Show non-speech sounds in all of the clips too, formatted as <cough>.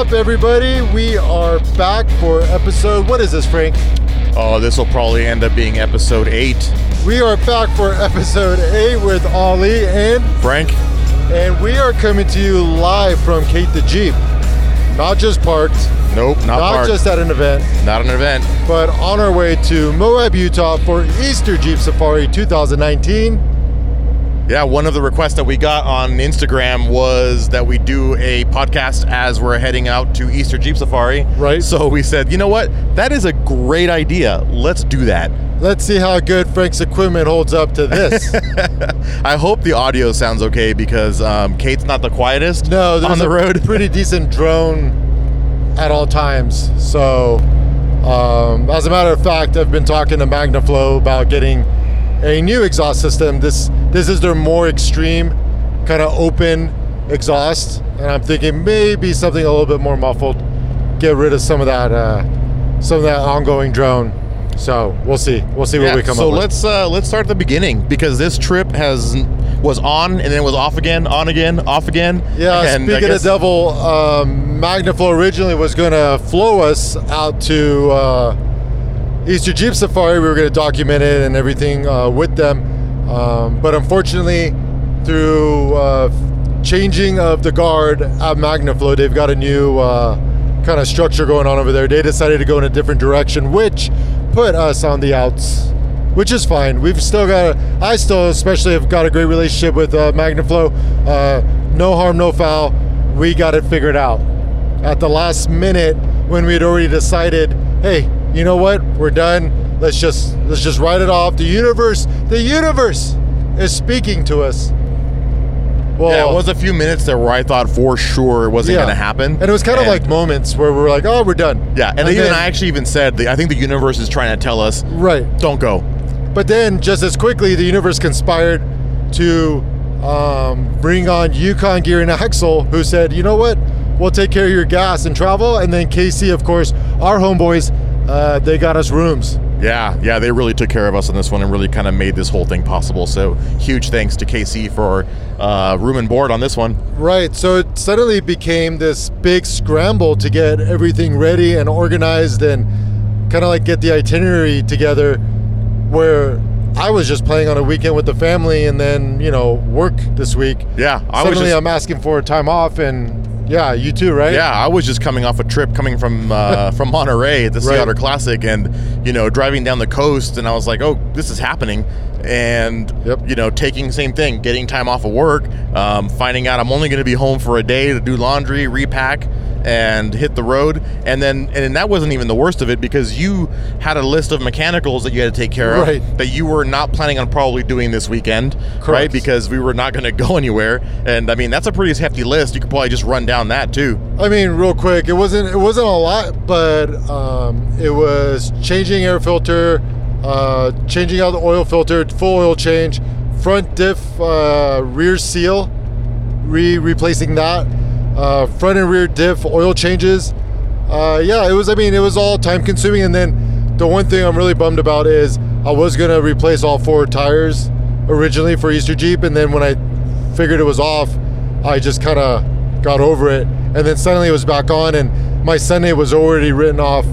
up, everybody? We are back for episode. What is this, Frank? Oh, this will probably end up being episode eight. We are back for <laughs> episode eight with Ollie and Frank, and we are coming to you live from Kate the Jeep. Not just parked, nope, not, not parked. just at an event, not an event. but on our way to Moab, Utah for Easter Jeep Safari 2019. Yeah, one of the requests that we got on Instagram was that we do a podcast as we're heading out to Easter Jeep Safari. Right. So we said, you know what? That is a great idea. Let's do that. Let's see how good Frank's equipment holds up to this. <laughs> I hope the audio sounds okay because um, Kate's not the quietest No, on the a road. <laughs> pretty decent drone at all times. So, um, as a matter of fact, I've been talking to MagnaFlow about getting a new exhaust system. This this is their more extreme, kind of open exhaust, and I'm thinking maybe something a little bit more muffled. Get rid of some of that uh, some of that ongoing drone. So we'll see. We'll see what Yeah, we come so up with. let's uh, let's start at the beginning because this trip has was on and then was off again, on again, off again. Yeah, and speaking guess- of devil, um, MagnaFlow originally was going to flow us out to uh, Easter Jeep Safari. We were going to document it and everything uh, with them. Um, but unfortunately, through uh, changing of the guard at MagnaFlow, they've got a new uh, kind of structure going on over there. They decided to go in a different direction, which put us on the outs which is fine. We've still got, a, I still especially have got a great relationship with uh, MagnaFlow. Uh, no harm, no foul. We got it figured out. At the last minute, when we had already decided, hey, you know what, we're done. Let's just let's just write it off. The universe, the universe, is speaking to us. Well, Yeah, it was a few minutes there where I thought for sure it wasn't yeah. going to happen, and it was kind of And- like moments where we were like, oh, we're done. yeah, and, And even then- I actually even said the, I think the universe is trying to tell us Right. don't go. But then, just as quickly, the universe conspired to um, bring on Yukon Gear and Axle, who said, "You know what? We'll take care of your gas and travel." And then KC, of course, our homeboys, uh, they got us rooms. Yeah, yeah, they really took care of us on this one and really kind of made this whole thing possible. So huge thanks to KC for uh, room and board on this one. Right. So it suddenly became this big scramble to get everything ready and organized and kind of like get the itinerary together where I was just playing on a weekend with the family and then, you know, work this week. Yeah, I was Suddenly just, I'm asking for time off and yeah, you too, right? Yeah, I was just coming off a trip coming from uh, <laughs> from Monterey at the Sea Right. Otter Classic, and you know driving down the coast, and I was like, oh, this is happening, and Yep. you know taking same thing, getting time off of work, um, finding out I'm only going to be home for a day to do laundry, repack, and hit the road, and then and that wasn't even the worst of it because you had a list of mechanicals that you had to take care of Right. that you were not planning on probably doing this weekend, right? Because we were not going <laughs> to go anywhere, and I mean that's a pretty hefty list. You could probably just run down that too. I mean, real quick, it wasn't it wasn't a lot, but um, it was changing air filter, uh, changing out the oil filter, full oil change, front diff, uh, rear seal, re replacing that, uh, front and rear diff oil changes. Uh, yeah, it was. I mean, it was all time consuming. And then the one thing I'm really bummed about is I was gonna replace all four tires originally for Easter Jeep, and then when I figured it was off, I just kind of got over it, and then suddenly it was back on, and my Sunday was already written off,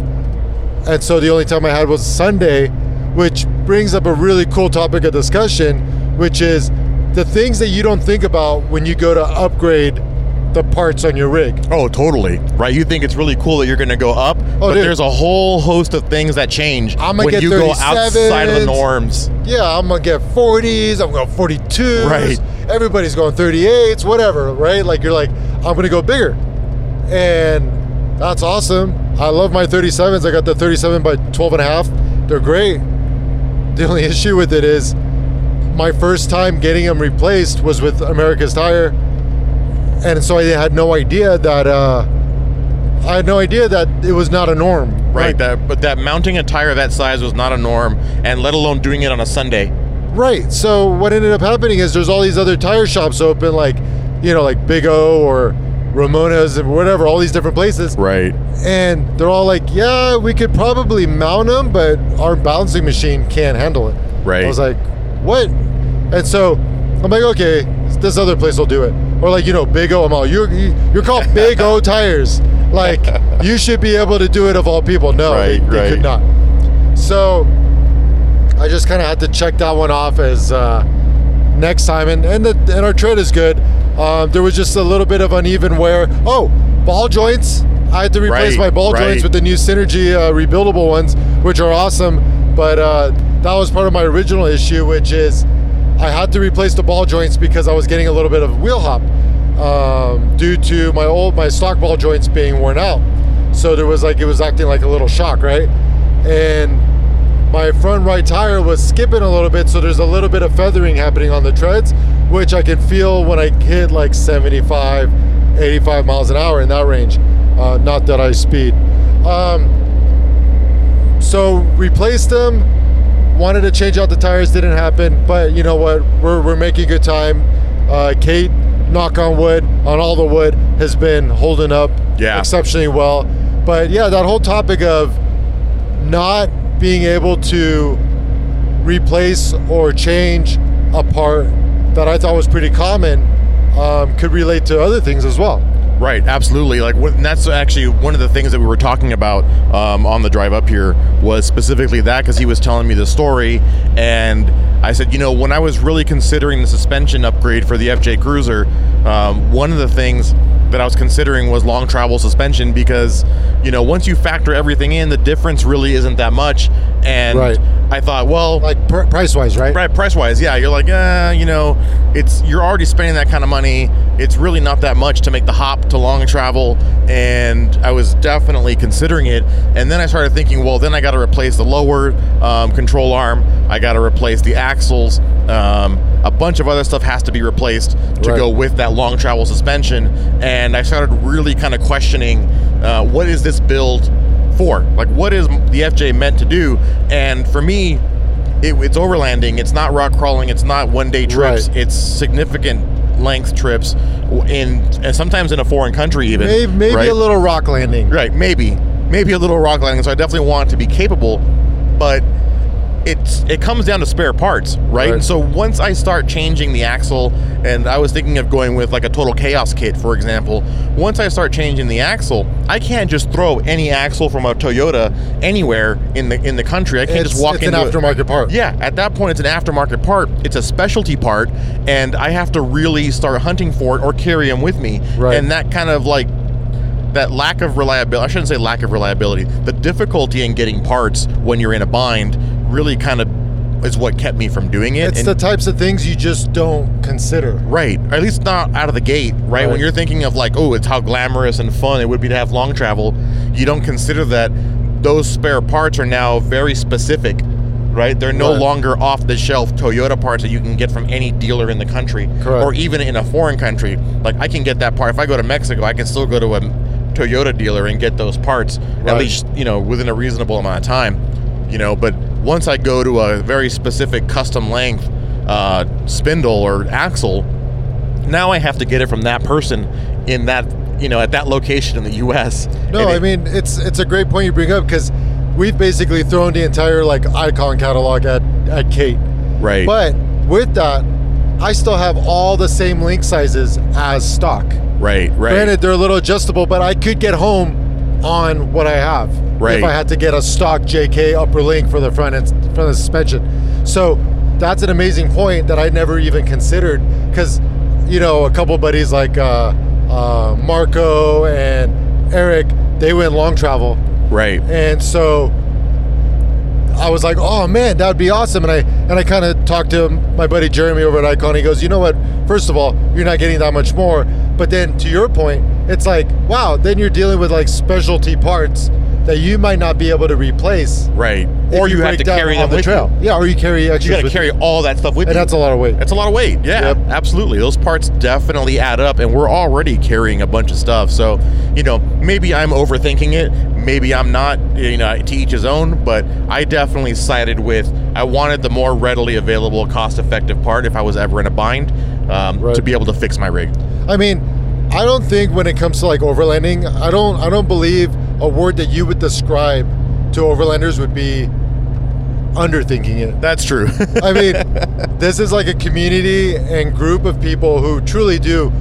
and so the only time I had was Sunday, which brings up a really cool topic of discussion, which is the things that you don't think about when you go to upgrade the parts on your rig. Oh, totally. Right. You think it's really cool that you're going to go up, oh, but Oh, dude. there's a whole host of things that change I'ma when get you go outside of the norms. Yeah, I'm gonna get 40s, I'm going to 42s. Right. Everybody's going 38s, whatever, right? Like you're like, I'm gonna go bigger. And that's awesome. I love my 37s. I got the 37 by 12 and a half. They're great. The only <laughs> issue with it is my first time getting them replaced was with America's Tire. And so I had no idea that uh I had no idea that it was not a norm. Right. That, but that mounting a tire that size was not a norm, and let alone doing it on a Sunday. Right. So what ended up happening is there's all these other tire shops open, like you know, like Big O or Ramona's or whatever, all these different places, Right. and they're all like, "Yeah, we could probably mount them, but our balancing machine can't handle it." Right. I was like, "What?" And so I'm like, "Okay, this other place will do it." Or like you know, Big O. I'm all, "You're you- you're called Big O <laughs> tires." like you should be able to do it of all people. No, they, Right, they right. could not. So I just kind of had to check that one off as uh, next time, and and, the, and our tread is good. Um, there was just a little bit of uneven wear. Oh, ball joints. I had to replace Right, my ball joints with the new Synergy uh, rebuildable ones, which are awesome. But uh, that was part of my original issue, which is I had to replace the ball joints because I was getting a little bit of wheel hop um, due to my old my stock ball joints being worn out. So there was like it was acting like a little shock, right? And my front right tire was skipping a little bit, so there's a little bit of feathering happening on the treads, which I can feel when I hit like 75, 85 miles an hour in that range. Uh, not that I speed. Um, so replaced them. Wanted to change out the tires, didn't happen. But you know what? We're, we're making good time. Uh, Kate, knock on wood, on all the wood, has been holding up Yeah. exceptionally well. But yeah, that whole topic of not being able to replace or change a part that I thought was pretty common um, could relate to other things as well. Right, absolutely. Like, and that's actually one of the things that we were talking about um, on the drive up here was specifically that because he was telling me the story, and I said, you know, when I was really considering the suspension upgrade for the FJ Cruiser, um, one of the things that I was considering was long travel suspension because, you know, once you factor everything in, the difference really isn't that much, and Right. I thought, well, Like pr- price wise, right? Right, price wise, yeah. You're like, uh, you know, it's you're already spending that kind of money. It's really not that much to make the hop to long travel, and I was definitely considering it. And then I started thinking, well, then I got to replace the lower um, control arm. I got to replace the axles. Um, a bunch of other stuff has to be replaced to Right. go with that long travel suspension. And I started really kind of questioning, uh, what is this build for? Like, what is the FJ meant to do? And for me, it, it's overlanding. It's not rock crawling. It's not one day trips. Right. It's significant length trips in and sometimes in a foreign country even. Maybe, maybe right? a little rock landing. Right, maybe, maybe a little rock landing. So I definitely want to be capable, but it's it comes down to spare parts, right? Right. So once I start changing the axle, and I was thinking of going with like a total chaos kit, for example. Once I start changing the axle, I can't just throw any axle from a Toyota anywhere in the in the country. I can't It's, just walk it's an into it. aftermarket part. Yeah, at that point, it's an aftermarket part. It's a specialty part, and I have to really start hunting for it or carry them with me. Right. And that kind of like that lack of reliability. I shouldn't say lack of reliability. The difficulty in getting parts when you're in a bind really kind of is what kept me from doing it. It's And- the types of things you just don't consider. Right. Or at least not out of the gate, right? When you're thinking of like, oh, it's how glamorous and fun it would be to have long travel, you don't consider that those spare parts are now very specific, right? They're no Right. longer off the shelf Toyota parts that you can get from any dealer in the country Correct. or even in a foreign country. Like I can get that part if I go to Mexico, I can still go to a Toyota dealer and get those parts at least, you know, within a reasonable amount of time. You know, but once I go to a very specific custom length uh, spindle or axle, now I have to get it from that person in that you know at that location in the U.S. No, And I mean it's it's a great point you bring up because we've basically thrown the entire like icon catalog at at Kate. right, But with that, I still have all the same link sizes as stock. right, right, Granted, they're a little adjustable, but I could get home on what I have Right. if I had to get a stock JK upper link for the front end for the suspension. So that's an amazing point that I never even considered because you know a couple buddies like uh, uh, Marco and Eric they went long travel right, and so I was like, "Oh man, that would be awesome." And I and I kind of talked to my buddy Jeremy over at Icon. He goes, "You know what? First of all, you're not getting that much more. But then to your point, it's like, wow, then you're dealing with like specialty parts that you might not be able to replace, right. Or you, have to carry on them the with trail. you. Yeah, or you carry extras. You got to carry all that stuff with and you. And that's a lot of weight. That's a lot of weight. Yeah, Yep. absolutely. Those parts definitely add up, and we're already carrying a bunch of stuff. So, you know, maybe I'm overthinking it. Maybe I'm not. You know, to each his own. But I definitely sided with. I wanted the more readily available, cost-effective part if I was ever in a bind um, Right. to be able to fix my rig. I mean, I don't think when it comes to like overlanding, I don't I don't believe a word that you would describe to overlanders would be underthinking it. That's true. <laughs> I mean, this is like a community and group of people who truly do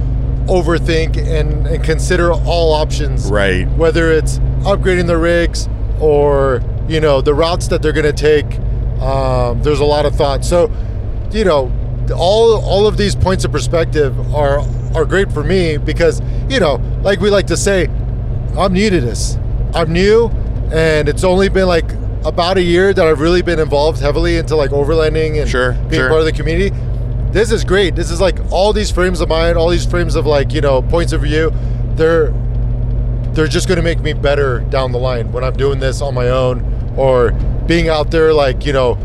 overthink and, and consider all options. Right. Whether it's upgrading the rigs or you know the routes that they're going to take. Um, there's a lot of thought. So, you know, all all of these points of perspective are are great for me because you know, like we like to say, I'm new to this. I'm new, and it's only been like about a year that I've really been involved heavily into like overlanding and Sure, being sure. part of the community. This is great. This is like all these frames of mind, all these frames of like you know points of view. They're they're just going to make me better down the line when I'm doing this on my own or being out there like, you know,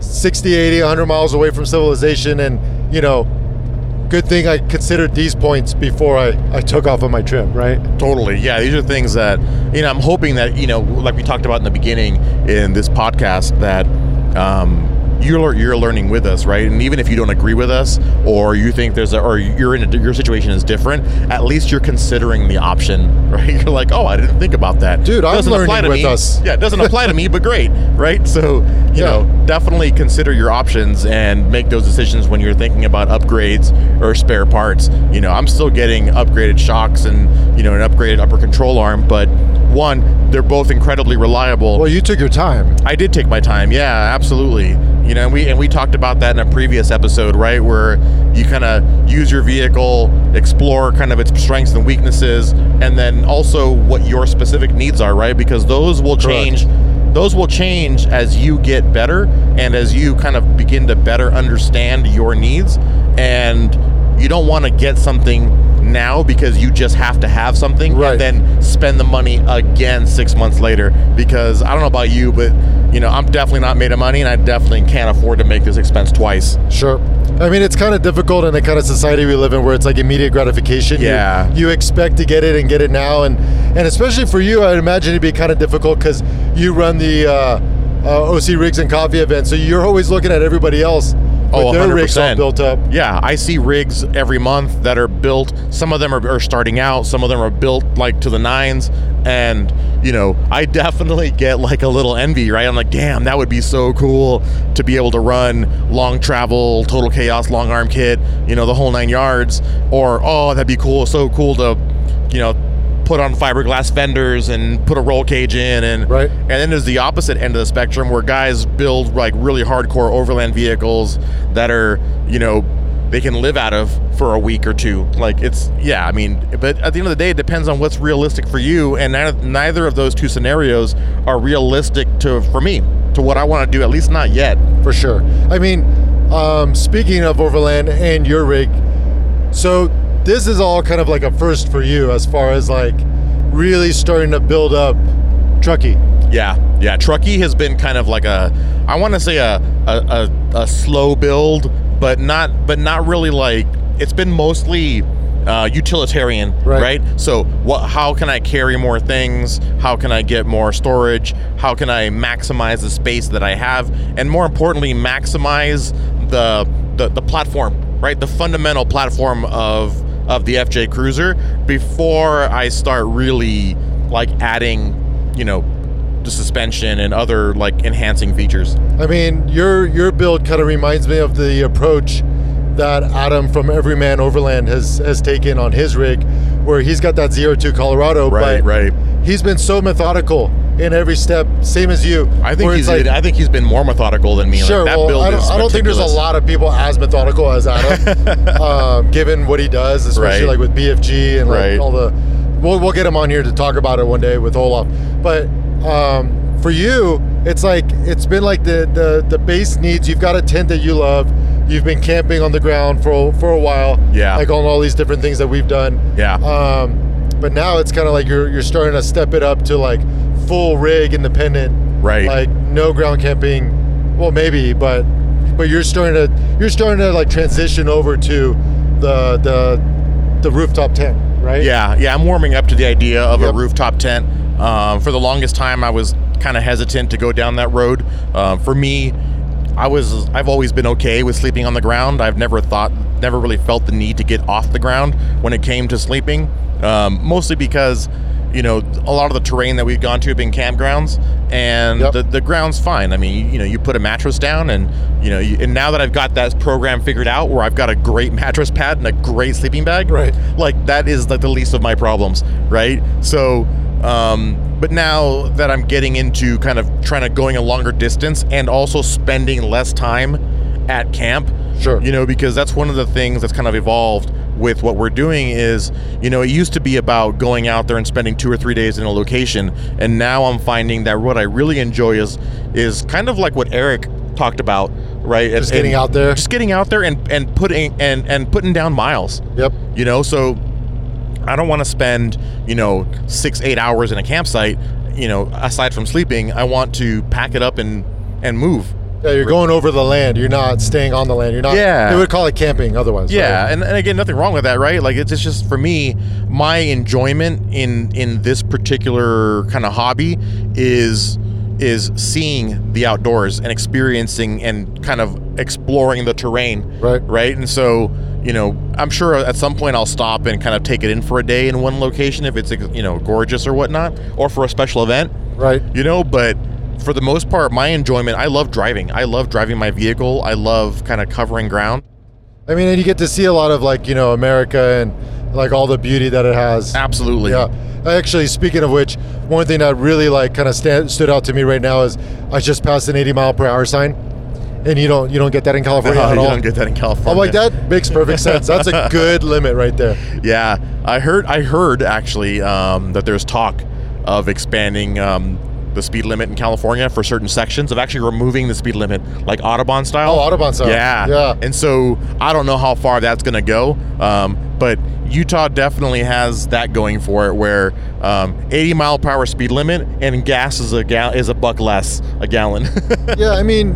60, 80, 100 miles away from civilization. And, you know, good thing I considered these points before I, I took off on my trip, right? Totally. Yeah, these are things that you know. I'm hoping that you know, like we talked about in the beginning in this podcast, that um, you're you're learning with us, right? And even if you don't agree with us, or you think there's a, or you're in a, your situation is different, at least you're considering the option, <laughs> right? You're like, oh, I didn't think about that, Dude, I'm Doesn't learning to with me. us. Yeah, it doesn't apply to me, but great, right? So you Yeah. know, definitely consider your options and make those decisions when you're thinking about upgrades or spare parts. You know, I'm still getting upgraded shocks and you know an upgraded upper control arm, but one, they're both incredibly reliable. Well, you took your time. I did take my time. Yeah, absolutely. You know, and we and we talked about that in a previous episode, right? Where you kind of use your vehicle, explore kind of its strengths and weaknesses, and then also what your specific needs are, right? Because those will Correct. change. Those will change as you get better and as you kind of begin to better understand your needs. And you don't want to get something now because you just have to have something Right. and then spend the money again six months later because I don't know about you, but you know I'm definitely not made of money and I definitely can't afford to make this expense twice. Sure. I mean, it's kind of difficult in the kind of society we live in where it's like immediate gratification. You- Yeah. You, expect to get it and get it now. And, and especially for you, I'd imagine it'd be kind of difficult because you run the uh, uh, OC Rigs and Coffee event. So you're always looking at everybody else Oh, their rigs all 100%. built up. Yeah, I see rigs every month that are built. Some of them are, are starting out. Some of them are built like to the nines, and you know, I <laughs> definitely get like a little envy, right? I'm like, damn, that would be so cool to be able to run long travel, total chaos, long arm kit, you know, the whole nine yards. Or oh, that'd be cool, so cool to, you know, put on fiberglass fenders and put a roll cage in and Right. and then there's the opposite end of the spectrum where guys build like really hardcore overland vehicles that are, you know, they can live out of for a week or two. Like it's yeah, I mean, but at the end of the day, it depends on what's realistic for you, and neither, neither of those two scenarios are realistic to for me to what I want to do. At least not yet. for sure. I mean, um, speaking of Overland and your rig, so this is all kind of like a first for you as far as like really starting to build up Truckee. Yeah, yeah. Truckee has been kind of like a, I want to say a, a, a, a slow build, but not but not really like. It's been mostly uh, utilitarian, Right. right. So what? How can I carry more things? How can I get more storage? How can I maximize the space that I have? And more importantly, maximize the the, the platform, right? The fundamental platform of of the FJ Cruiser before I start really like adding, you know, the suspension and other like enhancing features. I mean, your your build kind of reminds me of the approach that Adam from Everyman Overland has has taken on his rig, where he's got that zero two Colorado, Right, but right. he's been so methodical in every step, same as you. I think he's like, I think he's been more methodical than me. Sure, like, that well, I don't, I don't think there's a lot of people as methodical as Adam, um, <laughs> given what he does, especially Right. like with BFG and like Right. all the. We'll, we'll get him on here to talk about it one day with Olaf. But um, for you, it's like it's been like the, the the base needs. You've got a tent that you love. You've been camping on the ground for for a while. Yeah. like on all these different things that we've done. Yeah. Um, but now it's kind of like you're you're starting to step it up to like full rig independent. Right. Like no ground camping. Well, maybe, but but you're starting to you're starting to like transition over to the the the rooftop tent, right? Yeah, yeah, I'm warming up to the idea of Yep. a rooftop tent. Um, for the longest time, I was kind of hesitant to go down that road. Um, for me, I was I've always been okay with sleeping on the ground. I've never thought, never really felt the need to get off the ground when it came to sleeping. Um, mostly because you know, a lot of the terrain that we've gone to have been campgrounds, and Yep. the, the ground's fine. I mean, you, you know, you put a mattress down, and you know, you, and now that I've got that program figured out, where I've got a great mattress pad and a great sleeping bag, Right. Like that is like the least of my problems, right? So, um, but now that I'm getting into kind of trying to going a longer distance and also spending less time at camp, Sure. you know, because that's one of the things that's kind of evolved with what we're doing is, you know, it used to be about going out there and spending two or three days in a location, and now I'm finding that what I really enjoy is is kind of like what Eric talked about, right? Just getting out there. just getting out there and and putting and and putting down miles, Yep. you know. So I don't want to spend, you know, six eight hours in a campsite, you know, aside from sleeping. I want to pack it up and and move. Yeah, you're going over the land. You're not staying on the land. You're not. Yeah. They would call it camping otherwise. Yeah, right? and, and again, nothing wrong with that, right? Like it's, it's just for me, my enjoyment in in this particular kind of hobby is is seeing the outdoors and experiencing and kind of exploring the terrain, Right. Right, and so you know, I'm sure at some point I'll stop and kind of take it in for a day in one location if it's you know gorgeous or whatnot, or for a special event, Right. you know but for the most part my enjoyment i love driving i love driving my vehicle i love kind of covering ground I mean, and you get to see a lot of like you know America and like all the beauty that it has. absolutely Yeah. Actually, speaking of which, one thing that really like kind of stand, stood out to me right now is I just passed an 80 mile per hour sign, and you don't you don't get that in <laughs> California No, at you all. don't get that in California. I'm like that makes perfect sense. That's a <laughs> good limit right there. Yeah, I heard. I heard actually um, that there's talk of expanding um, the speed limit in California for certain sections of actually removing the speed limit, like Autobahn style. Oh, Autobahn style. Yeah, Yeah. And so I don't know how far that's going to go, um, but Utah definitely has that going for it, where um, 80 mile per hour speed limit and gas is a gal- is a buck less a gallon. <laughs> Yeah, I mean,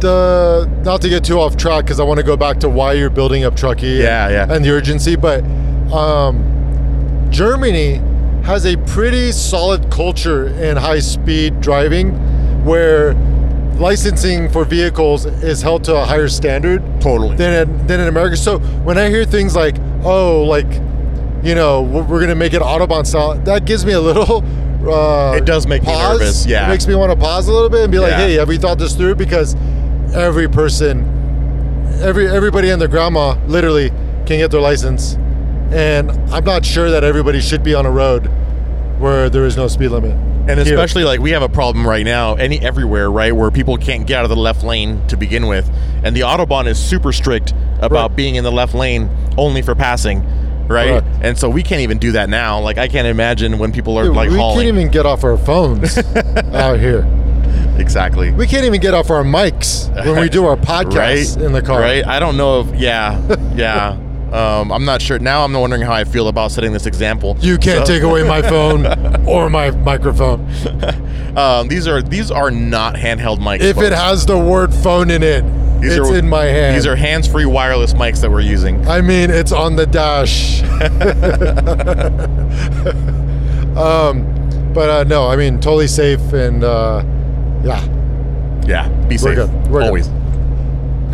the not to get too off track because I want to go back to why you're building up Truckee. Yeah, and, yeah. and the urgency, but um, Germany has a pretty solid culture in high speed driving, where licensing for vehicles is held to a higher standard totally. than in, than in America. So when I hear things like, oh, like, you know, we're gonna make it Autobahn style, that gives me a little. Uh, It does make me pause. nervous, yeah. it makes me want to pause a little bit and be like, Yeah. hey, have we thought this through? Because every person, every everybody and their grandma, literally, can get their license, and I'm not sure that everybody should be on a road where there is no speed limit. And Here. especially like we have a problem right now, any everywhere, right, where people can't get out of the left lane to begin with, and the autobahn is super strict about Right. being in the left lane only for passing, right? Correct. And so we can't even do that now. Like I can't imagine when people are Dude, like we hauling. can't even get off our phones <laughs> out here. exactly. We can't even get off our mics when we do our <laughs> podcasts right in the car. Right? I don't know if yeah, yeah. <laughs> Um, I'm not sure. Now I'm wondering how I feel about setting this example. You can't So- take away my phone <laughs> or my microphone. Um, these are these are not handheld mics. If it has the word phone in it, These it's are- in my hand. These are hands-free wireless mics that we're using. I mean, it's on the dash. <laughs> um, but uh, no, I mean, totally safe and uh, yeah. Yeah, be safe. good. We're good.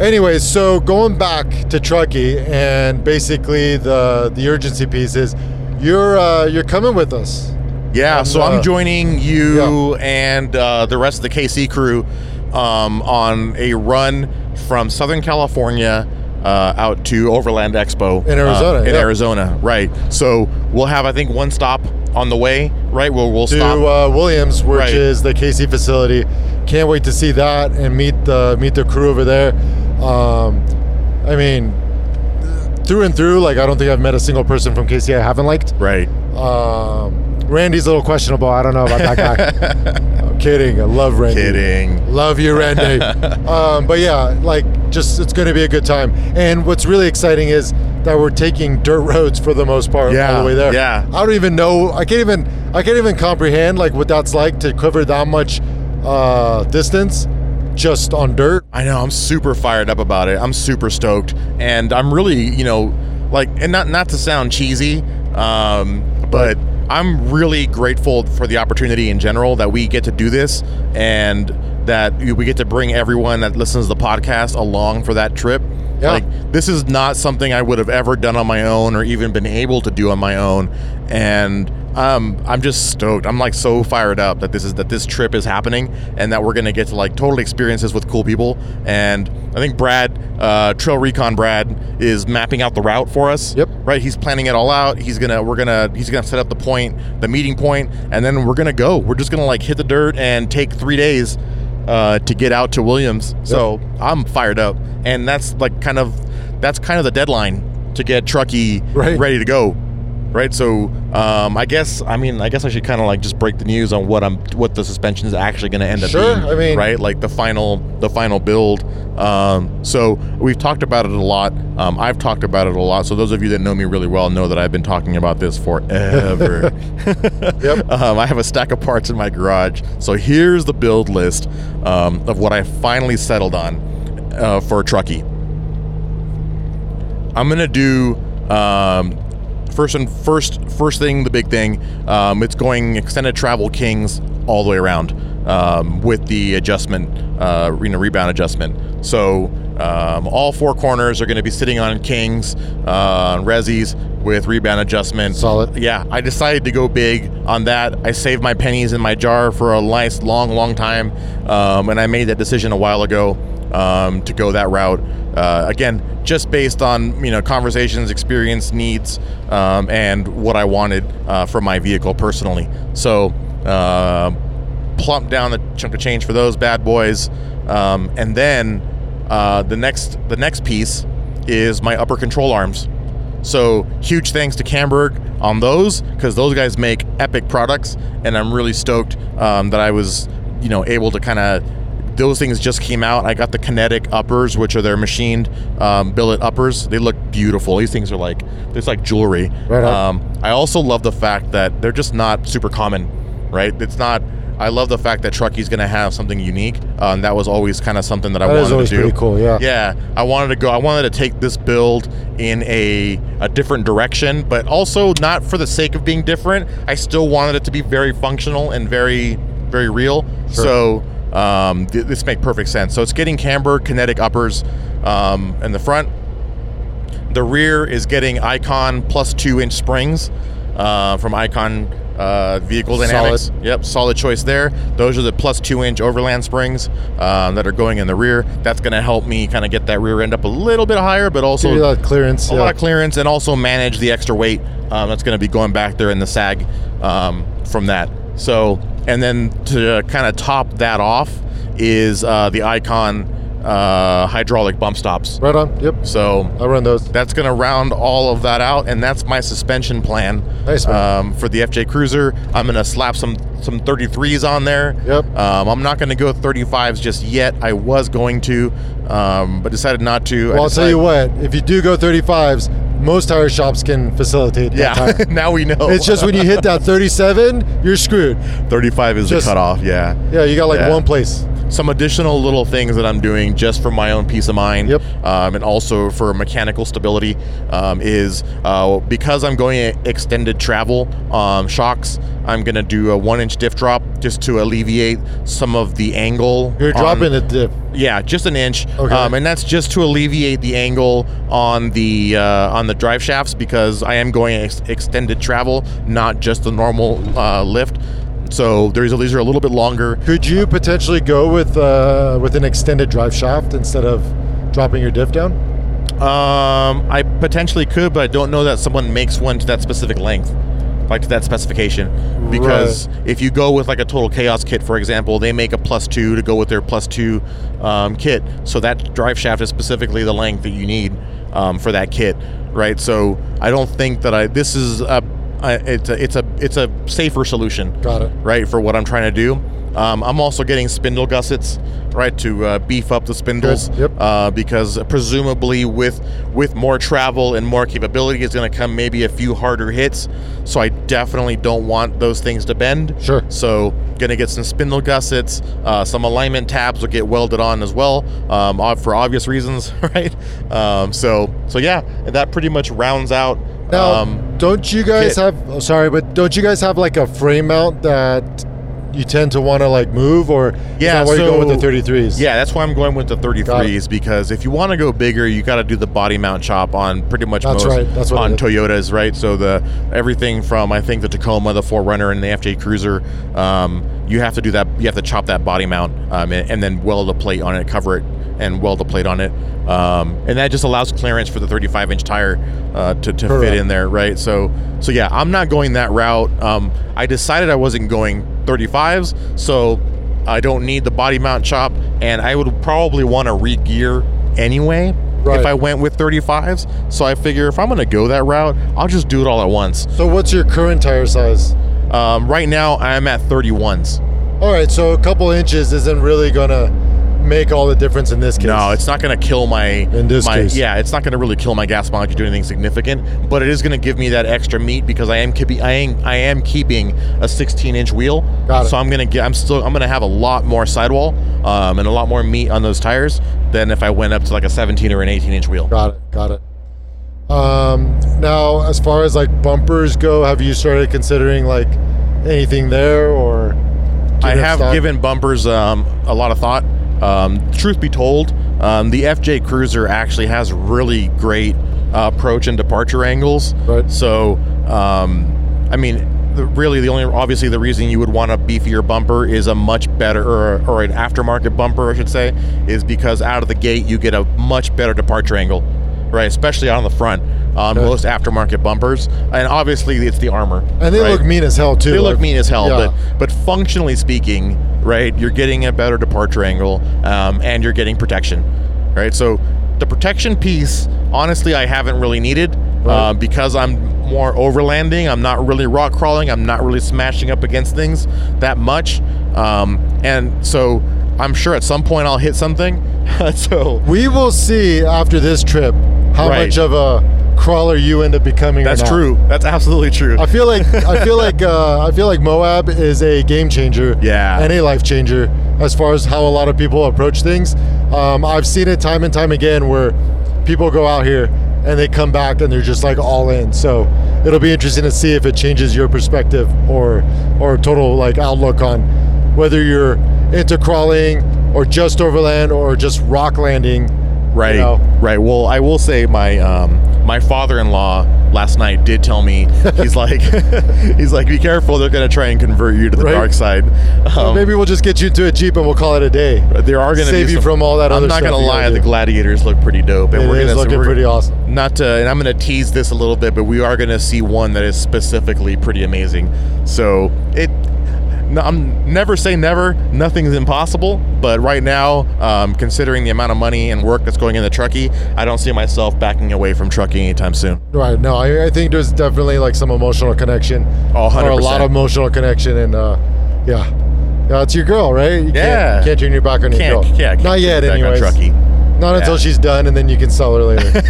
Anyways, so going back to Truckee and basically the the urgency piece is you're uh, you're coming with us. Yeah, Um, so uh, I'm joining you and uh, the rest of the KC crew um, on a run from Southern California uh, out to Overland Expo In Arizona, uh, in yeah. Arizona, right? So we'll have, I think, one stop on the way, right? We'll we'll to stop. uh, Williams, which Right. is the KC facility. Can't wait to see that and meet the meet the crew over there. Um, I mean, through and through, like I don't think I've met a single person from KC I haven't liked. right. Um, Randy's a little questionable. I don't know about that guy. <laughs> I'm kidding. I love Randy. Kidding. Love you, Randy. <laughs> um, but yeah, like just it's going to be a good time. And what's really exciting is that we're taking dirt roads for the most part Yeah, all the way there. yeah. I don't even know. I can't even. I can't even comprehend like what that's like to cover that much uh, distance just on dirt. I know. I'm super fired up about it. I'm super stoked, and I'm really, you know, like, and not not to sound cheesy, um, but I'm really grateful for the opportunity in general that we get to do this, and that we get to bring everyone that listens to the podcast along for that trip. Yeah. Like this is not something I would have ever done on my own or even been able to do on my own. And um, I'm just stoked. I'm like so fired up that this is that this trip is happening and that we're gonna get to like total experiences with cool people. And I think Brad, uh, Trail Recon Brad, is mapping out the route for us. Yep. Right. He's planning it all out. He's gonna we're gonna he's gonna set up the point, the meeting point, and then we're gonna go. We're just gonna like hit the dirt and take three days uh, to get out to Williams. So I'm fired up, and that's like kind of that's kind of the deadline to get Truckee Right. ready to go. Right, so um, I guess I mean I guess I should kind of like just break the news on what I'm what the suspension is actually going to end up Sure, being. I mean- right, like the final the final build. Um, so we've talked about it a lot. Um, I've talked about it a lot. So those of you that know me really well know that I've been talking about this forever. <laughs> <laughs> Yep. Um, I have a stack of parts in my garage. So here's the build list um, of what I finally settled on uh, for a Truckee. I'm gonna do um, first and first first thing, the big thing. Um, it's going extended travel kings all the way around um, with the adjustment, uh, you know, rebound adjustment. So um, all four corners are going to be sitting on kings, uh, on resis with rebound adjustment. Solid. Yeah, I decided to go big on that. I saved my pennies in my jar for a nice, long, long time, um, and I made that decision a while ago um, to go that route. Uh, again, just based on you know conversations, experience, needs, um, and what I wanted uh, from my vehicle personally. So, uh, plump down the chunk of change for those bad boys, um, and then uh, the next the next piece is my upper control arms. So huge thanks to Camburg on those because those guys make epic products, and I'm really stoked um, that I was, you know, able to kind of. Those things just came out. I got the kinetic uppers, which are their machined um, billet uppers. They look beautiful. These things are like, it's like jewelry. Right. Um, I also love the fact that they're just not super common, right? It's not. I love the fact that Truckee's going to have something unique. Uh, and that was always kind of something that I That wanted to do. pretty cool. Yeah. Yeah, I wanted to go. I wanted to take this build in a a different direction, but also not for the sake of being different. I still wanted it to be very functional and very very real. Sure. So um, th- this make perfect sense. So it's getting Camburg kinetic uppers um, in the front. The rear is getting Icon plus two inch springs uh, from Icon uh, Vehicle Dynamics. Solid. Yep, solid choice there. Those are the plus two inch overland springs um, that are going in the rear. That's going to help me kind of get that rear end up a little bit higher, but also Give you that clearance. a yeah. lot of clearance and also manage the extra weight um, that's going to be going back there in the sag um, from that. So, and then to kind of top that off is uh, the Icon uh, hydraulic bump stops. Right on. Yep. So I run those. that's going to round all of that out, and that's my suspension plan Nice, man. um, for the FJ Cruiser. I'm going to slap some some 33s on there. Yep. Um, I'm not going to go 35s just yet. I was going to, um, but decided not to. Well, I'll tell you what. If you do go 35s, most tire shops can facilitate that Yeah, <laughs> now we know. It's just when you hit that <laughs> 37, you're screwed. 35 is just- the cutoff. Yeah. Yeah, you got like Yeah. one place. Some additional little things that I'm doing just for my own peace of mind, Yep. um, and also for mechanical stability, um, is uh, because I'm going extended travel um, shocks. I'm gonna do a one inch diff drop just to alleviate some of the angle. You're on- dropping the dip. Yeah, just an inch, Okay. um, and that's just to alleviate the angle on the uh, on the drive shafts because I am going ex- extended travel, not just the normal uh, lift. So these are a little bit longer. Could you potentially go with uh, with an extended drive shaft instead of dropping your diff down? Um, I potentially could, but I don't know that someone makes one to that specific length, like to that specification. Because if you go with like a total chaos kit, for example, they make a plus two to go with their plus two um, kit. So that drive shaft is specifically the length that you need um, for that kit, right? So I don't think that I. This is a. I- It's a it's a it's a safer solution Got it. right for what I'm trying to do. Um, I'm also getting spindle gussets, right, to uh, beef up the spindles. Good, yep. Uh, because presumably with with more travel and more capability is going to come maybe a few harder hits. So I definitely don't want those things to bend. Sure. So gonna get some spindle gussets. Uh, some alignment tabs will get welded on as well, um, for obvious reasons, <laughs> right? Um, so so yeah, that pretty much rounds out. Now, um, don't you guys kit. have? Oh, sorry, but don't you guys have like a frame mount that you tend to want to like move, or Yeah, why you go with the 33s? Yeah, that's why I'm going with the 33s because if you want to go bigger, you got to do the body mount chop on pretty much That's most right, that's on. Toyotas, right? So the everything from I think the Tacoma, the 4Runner, and the FJ Cruiser, um, you have to do that. You have to chop that body mount um, and, and then weld a plate on it, cover it, and weld a plate on it, um, and that just allows clearance for the 35 inch tire uh, to, to fit in there, right? So so yeah, I'm not going that route. Um, I decided I wasn't going 35s, so I don't need the body mount chop, and I would probably want to re-gear anyway Right. if I went with 35s. So I figure if I'm going to go that route, I'll just do it all at once. So what's your current tire size? Um, right now, I'm at 31s. All right, so a couple inches isn't really gonna make all the difference in this case. No, it's not going to kill my. In this my, case. yeah, it's not going to really kill my gas mileage or do anything significant, but it is going to give me that extra meat because I am keeping I am, I am keeping a 16 inch wheel. So I'm going to get I'm still I'm going to have a lot more sidewall um, and a lot more meat on those tires than if I went up to like a 17 or an 18 inch wheel. Got it. Got it. Um, now, as far as like bumpers go, have you started considering like anything there or? I have stock? given bumpers um, a lot of thought. Um, truth be told, um, the FJ Cruiser actually has really great uh, approach and departure angles. Right. So, um, I mean, really, the only obviously the reason you would want a beefier bumper is a much better or, or an aftermarket bumper, I should say, is because out of the gate you get a much better departure angle, right? Especially out on the front on Okay. most aftermarket bumpers, and obviously it's the armor. and they right? look mean as hell too. They look like- mean as hell, yeah. but but functionally speaking, right, you're getting a better departure angle, um, and you're getting protection, right? So the protection piece, honestly, I haven't really needed Right. uh, because I'm more overlanding. I'm not really rock crawling. I'm not really smashing up against things that much, um, and so I'm sure at some point I'll hit something. <laughs> so we will see after this trip how Right. much of a crawler you end up becoming. that's true. That's absolutely true. I feel like I feel <laughs> like uh, I feel like Moab is a game changer. Yeah. And a life changer as far as how a lot of people approach things. Um, I've seen it time and time again where people go out here and they come back and they're just like all in. So it'll be interesting to see if it changes your perspective or or total like outlook on whether you're into crawling or just overland or just rock landing. Right, You know? right. Well, I will say my um, my father-in-law last night did tell me <laughs> he's like <laughs> he's like be careful they're gonna try and convert you to the Right. dark side. Um, Maybe we'll just get you into a jeep and we'll call it a day. there are gonna save be you some- from all that I'm other not stuff gonna lie, the gladiators look pretty dope, and It we're is gonna looking we're- pretty awesome. Not to, and I'm gonna tease this a little bit, but we are gonna see one that is specifically pretty amazing. So it. No, I'm never say never. Nothing's impossible. But right now, um, considering the amount of money and work that's going into Truckee, I don't see myself backing away from Truckee anytime soon. Right. No, I, I think there's definitely like some emotional connection. Oh, 100%. Or a lot of emotional connection, and uh, yeah, yeah, it's your girl, right? You Yeah. Can't, can't turn your back on your Can't, girl. yeah, can't Not yet, anyways. Truckee. Not until she's done, and then you can sell her later. <laughs>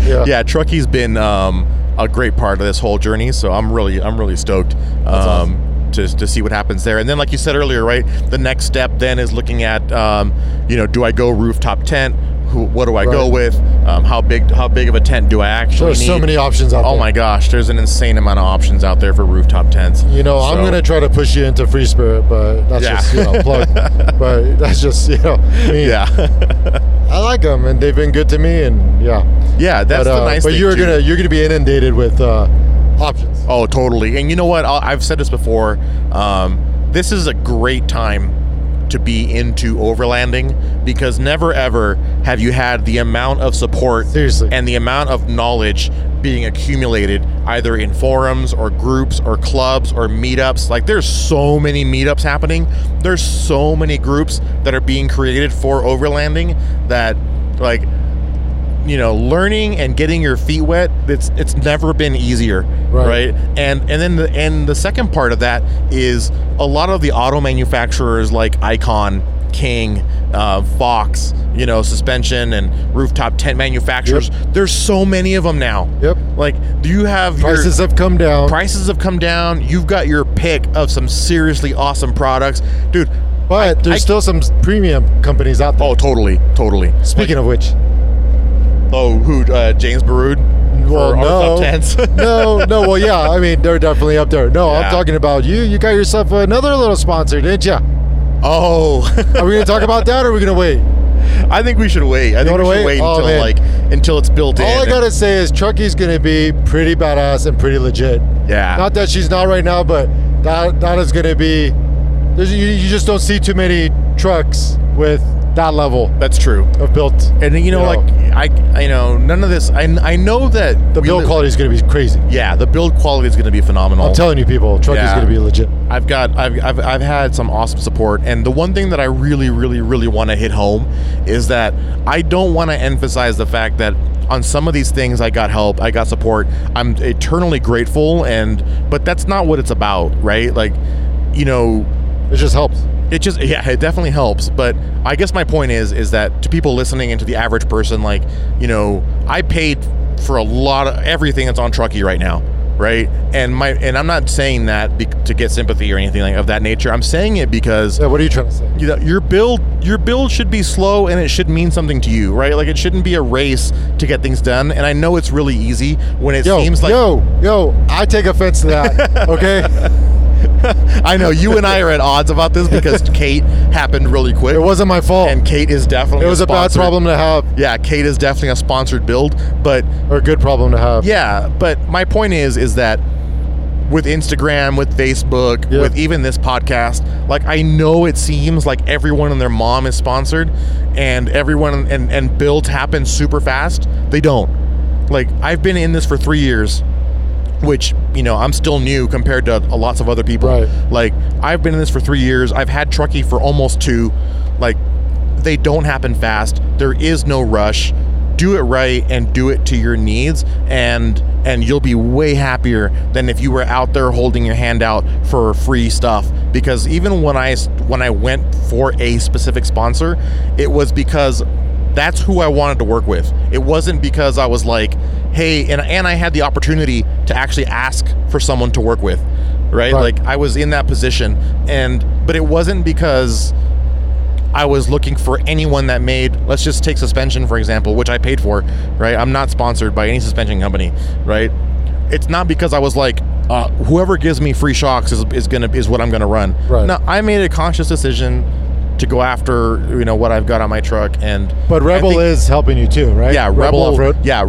yeah. yeah, Truckee's been um, a great part of this whole journey, so I'm really I'm really stoked um, to, to see what happens there. And then, like you said earlier, right, the next step then is looking at um, you know, do I go rooftop tent? Who, what do I go with? Um, how big how big of a tent do I actually There's need? so many options out Oh there. Oh my gosh, there's an insane amount of options out there for rooftop tents. You know, I'm gonna try to push you into free spirit, but that's Yeah. just you know plug. <laughs> but that's just you know me. Yeah, <laughs> I like them, and they've been good to me, and yeah. yeah, that's but, the uh, nice But you're too. gonna you're gonna be inundated with uh, options. Oh, totally. And you know what? I'll, I've said this before. Um, this is a great time to be into overlanding because never ever have you had the amount of support Seriously. and the amount of knowledge being accumulated either in forums or groups or clubs or meetups. Like there's so many meetups happening. There's so many groups that are being created for overlanding that like you know learning and getting your feet wet it's it's never been easier Right. right, and and then the and the second part of that is a lot of the auto manufacturers like icon king uh, fox you know suspension and rooftop tent manufacturers there's so many of them now Yep. like do you have Prices your, have come down. prices have come down you've got your pick of some seriously awesome products dude But there's I- still some premium companies out there. oh totally totally Speaking of which, oh who uh, james baroud well, no, <laughs> no, no. Well, yeah. I mean, they're definitely up there. No, Yeah. I'm talking about you. You got yourself another little sponsor, didn't you? oh, Are we gonna talk about that, or are we gonna wait? I think we should wait. I think we should wait? Oh, until man. like until it's built in. All I gotta say is Truckee's gonna be pretty badass and pretty legit. yeah. Not that she's not right now, but that that is gonna be. You, you just don't see too many trucks with that level That's true. of built. And you know, You like I, you know, none of this. I, I know that The build li- quality is gonna be crazy. Yeah, the build quality is going to be phenomenal. I'm telling you, people, Truckee's Yeah. gonna be legit. I've got I've, I've I've had some awesome support and the one thing that I really really really want to hit home is that I don't want to emphasize the fact that on some of these things I got help, I got support. I'm eternally grateful and but that's not what it's about, right? Like you know, It just helps. It just yeah it definitely helps but i guess my point is is that to people listening and to the average person like you know i paid for a lot of everything that's on truckee right now right and my and i'm not saying that be, to get sympathy or anything like of that nature i'm saying it because Yeah, what are you trying to say? you know, your build your build should be slow and it should mean something to you right like it shouldn't be a race to get things done and i know it's really easy when it Yo, seems like yo, yo, I take offense to that. <laughs> Okay, <laughs> i know you and i are at odds about this because <laughs> kate happened really quick it wasn't my fault. and Kate is definitely it was a bad sponsored- problem to have, Yeah, Kate is definitely a sponsored build, but or a good problem to have. yeah, but my point is is that with Instagram, with Facebook, Yeah. with even this podcast, like I know it seems like everyone and their mom is sponsored and everyone and and builds happen super fast. They don't. Like I've been in this for 3 years which you know I'm still new compared to a lots of other people. Right. Like I've been in this for three years. I've had Truckee for almost two. Like they don't happen fast. There is no rush. Do it right and do it to your needs, and and you'll be way happier than if you were out there holding your hand out for free stuff. Because even when I when I went for a specific sponsor, it was because that's who I wanted to work with. It wasn't because I was like, hey, and and I had the opportunity to actually ask for someone to work with, right? Right. Like I was in that position, and but it wasn't because I was looking for anyone that made. Let's just take suspension for example, which I paid for, right? I'm not sponsored by any suspension company, right? It's not because I was like, uh, whoever gives me free shocks is, is gonna is what I'm gonna run. Right. No, I made a conscious decision to go after you know what I've got on my truck and But Rebel think- is helping you too, right? yeah, Rebel. off road. Yeah,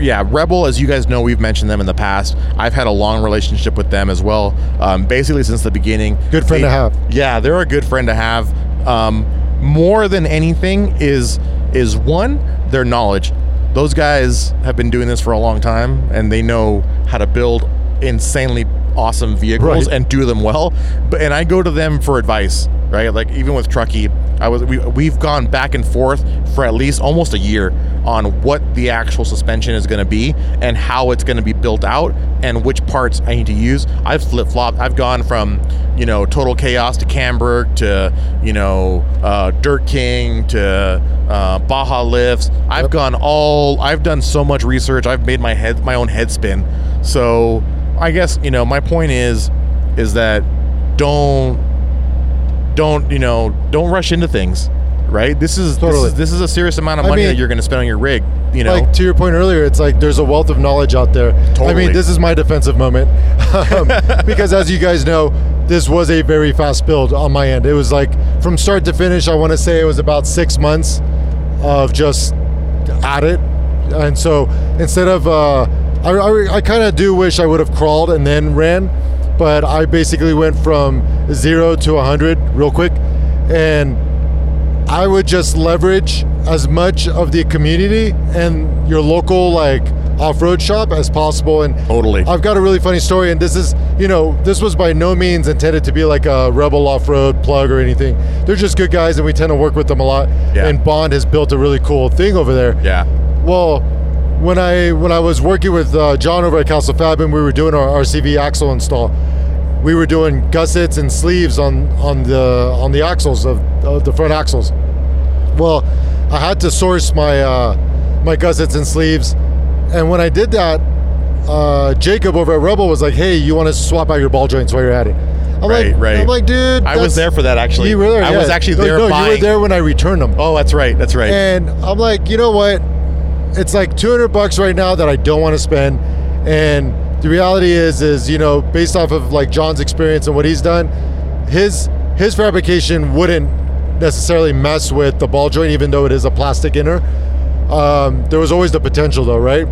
yeah, Rebel. As you guys know, we've mentioned them in the past. I've had a long relationship with them as well, um, basically since the beginning. Good friend They- to have. Yeah, they're a good friend to have. Um, more than anything is is one their knowledge. Those guys have been doing this for a long time, and they know how to build insanely awesome vehicles Right. and do them well. But and I go to them for advice, right? Like even with Truckee, I was we, we've gone back and forth for at least almost a year on what the actual suspension is going to be and how it's going to be built out and which parts I need to use. I've flip flopped. I've gone from you know total chaos to Camburg to you know uh, Dirt King to uh, Baja lifts. I've Yep. gone all. I've done so much research. I've made my head my own head spin. So I guess you know my point is is that don't don't you know don't rush into things right this is Totally. this is this is a serious amount of I money mean- that you're going to spend on your rig you know Like to your point earlier, it's like there's a wealth of knowledge out there. I mean, this is my defensive moment <laughs> um, because, as you guys know, this was a very fast build on my end. It was like from start to finish. I want to say it was about six months of just at it, and so instead of, uh, I, I, I kind of do wish I would have crawled and then ran, but I basically went from zero to a hundred real quick, and I would just leverage as much of the community and your local like off-road shop as possible. And Totally. I've got a really funny story, and this is you know this was by no means intended to be like a rebel off-road plug or anything. They're just good guys, and we tend to work with them a lot. Yeah. And Bond has built a really cool thing over there. yeah Well, when I when I was working with uh, John over at Castle Fab and we were doing our RCV axle install, we were doing gussets and sleeves on on the on the axles of, of the front axles. Well, I had to source my uh, my gussets and sleeves, and when I did that, uh, Jacob over at Rebel was like, "Hey, you want to swap out your ball joints while you're at it?" I'm Right, like, right. I'm like, dude, i was there for that actually You were there. i was actually No, there No, buying you were there when I returned them. oh that's right that's right And I'm like, you know what? It's like 200 bucks right now that I don't want to spend. And the reality is, is you know, based off of like John's experience and what he's done, his his fabrication wouldn't necessarily mess with the ball joint, even though it is a plastic inner. Um, there was always the potential, though, right?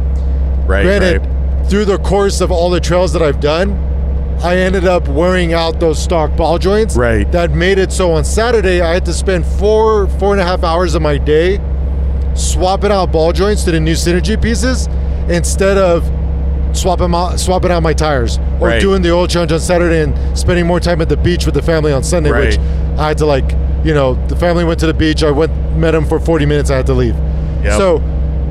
Right. Granted, right. through the course of all the trails that I've done, I ended up wearing out those stock ball joints. Right. That made it so on Saturday I had to spend four, four and a half hours of my day swapping out ball joints to the new Synergy pieces instead of swapping out, swapping out my tires or Right. doing the oil change on Saturday and spending more time at the beach with the family on Sunday, which Right. I had to like, you know, the family went to the beach. I went, met them for 40 minutes. I had to leave. Yep. So,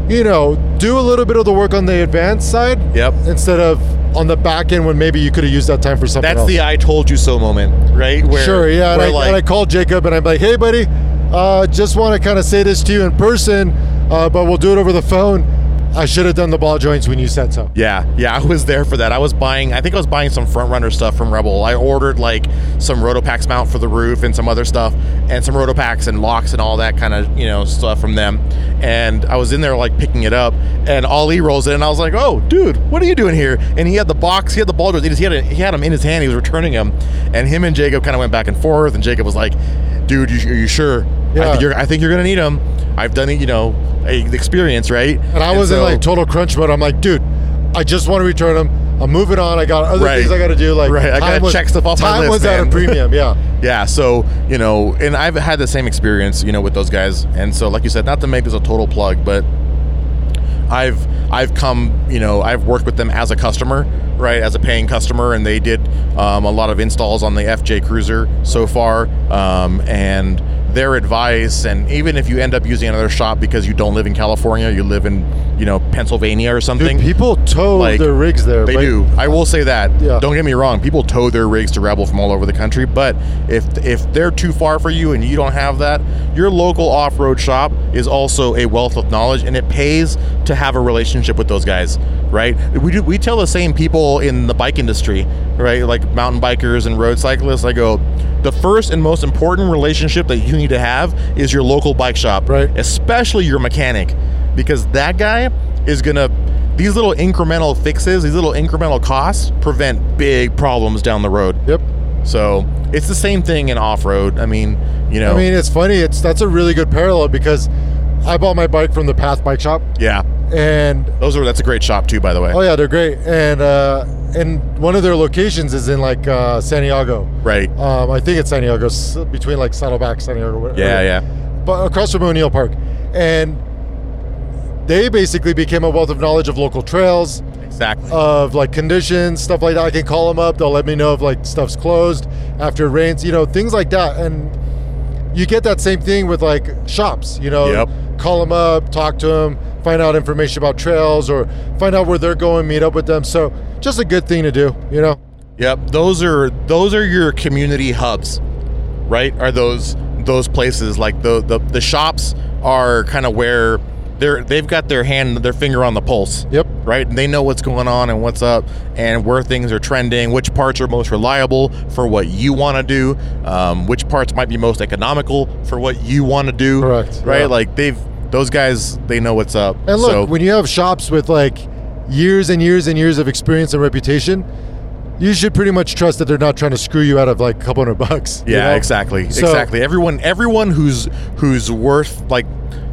you know, do a little bit of the work on the advanced side Yep. instead of on the back end when maybe you could have used that time for something That's else. the I told you so moment, right? Where, sure, yeah. And I, like, and I called Jacob and I'm like, hey, buddy, uh, just want to kind of say this to you in person, uh, but we'll do it over the phone. I should have done the ball joints when you said so. Yeah, yeah, I was there for that. I was buying, I think I was buying some front runner stuff from Rebel. I ordered like some Rotopax mount for the roof and some other stuff, and some Rotopax and locks and all that kind of you know stuff from them. And I was in there like picking it up, and Ali rolls in, and I was like, "Oh, dude, what are you doing here?" And he had the box, he had the ball joints, he had a, he had them in his hand, he was returning them, and him and Jacob kind of went back and forth, and Jacob was like, "Dude, you, are you sure? I Yeah. think you're, I think you're gonna need them. I've done it, you know, a, the experience, right?" And I was in so- like total crunch mode. I'm like, dude, I just want to return them. I'm moving on. I got other Right. things I got to do. Like, Right, I gotta was- check stuff off my list. Time was at a premium. Yeah. <laughs> Yeah, so you know, and I've had the same experience, you know, with those guys, and so like you said, not to make this a total plug, but I've I've come, you know, I've worked with them as a customer, right, as a paying customer, and they did um, a lot of installs on the FJ Cruiser so far, um, and their advice, and even if you end up using another shop because you don't live in California, you live in, you know, Pennsylvania or something, Dude, people tow Like, their rigs there. they Like, do. I will say that. Yeah. Don't get me wrong. People tow their rigs to Rebel from all over the country, but if if they're too far for you and you don't have that, your local off-road shop is also a wealth of knowledge, and it pays to have a relationship with those guys, right? We do. We tell the same people in the bike industry, right? Like mountain bikers and road cyclists. I go, the first and most important relationship that you need to have is your local bike shop, Right. Especially your mechanic, because that guy is gonna these little incremental fixes, these little incremental costs prevent big problems down the road. Yep. So it's the same thing in off road. I mean, you know, I mean, it's funny. It's that's a really good parallel because I bought my bike from the Path Bike Shop, yeah, and those are that's a great shop too, by the way. oh yeah, they're great. And uh, and one of their locations is in like uh, Santiago. Right. Um, I think it's Santiago, between like Saddleback, Santiago. Yeah, yeah. but across from O'Neill Park, and they basically became a wealth of knowledge of local trails, Exactly. of like conditions, stuff like that. I can call them up; they'll let me know if like stuff's closed after it rains, you know, things like that. And you get that same thing with like shops, you know. Yep. Call them up, talk to them, find out information about trails, or find out where they're going, meet up with them. So just a good thing to do, you know. Yep, those are those are your community hubs, right? Are those those places like the the, the shops are kind of where they're they've got their hand their finger on the pulse. Yep. Right, and they know what's going on and what's up and where things are trending, which parts are most reliable for what you want to do, um, which parts might be most economical for what you want to do. Correct, Right, yeah. like they've those guys they know what's up. And look, So- when you have shops with like years and years and years of experience and reputation, you should pretty much trust that they're not trying to screw you out of like a couple hundred bucks. you Yeah, know? exactly, So- exactly. Everyone, everyone who's who's worth like,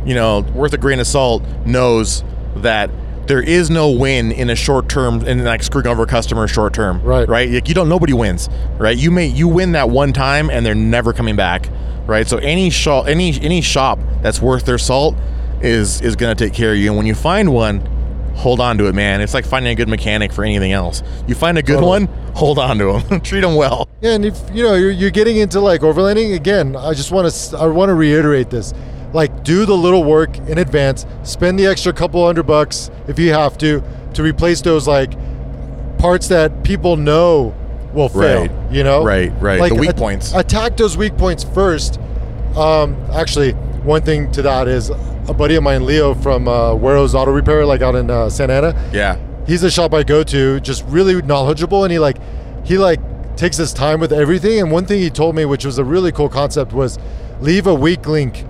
you know, worth a grain of salt knows that there is no win in a short term in like screwing over a customer short term. Right. Right. Like you don't. Nobody wins. Right. You may you win that one time and they're never coming back. Right. So any shop, any any shop that's worth their salt is is gonna take care of you. And when you find one. Hold on to it, man. It's like finding a good mechanic for anything else. You find a good Totally. one, hold on to them. <laughs> Treat them well. Yeah, and if you know you're, you're getting into like overlanding again, I just want to I want to reiterate this. Like, do the little work in advance. Spend the extra couple hundred bucks if you have to to replace those like parts that people know will fail. Right. You know, Right, right. The weak at- points. Attack those weak points first. Um, actually, one thing to that is a buddy of mine, Leo from uh, Wero's Auto Repair, like out in uh, Santa Ana Yeah. he's a shop I go to, just really knowledgeable, and he like he like takes his time with everything. And one thing he told me, which was a really cool concept, was leave a weak link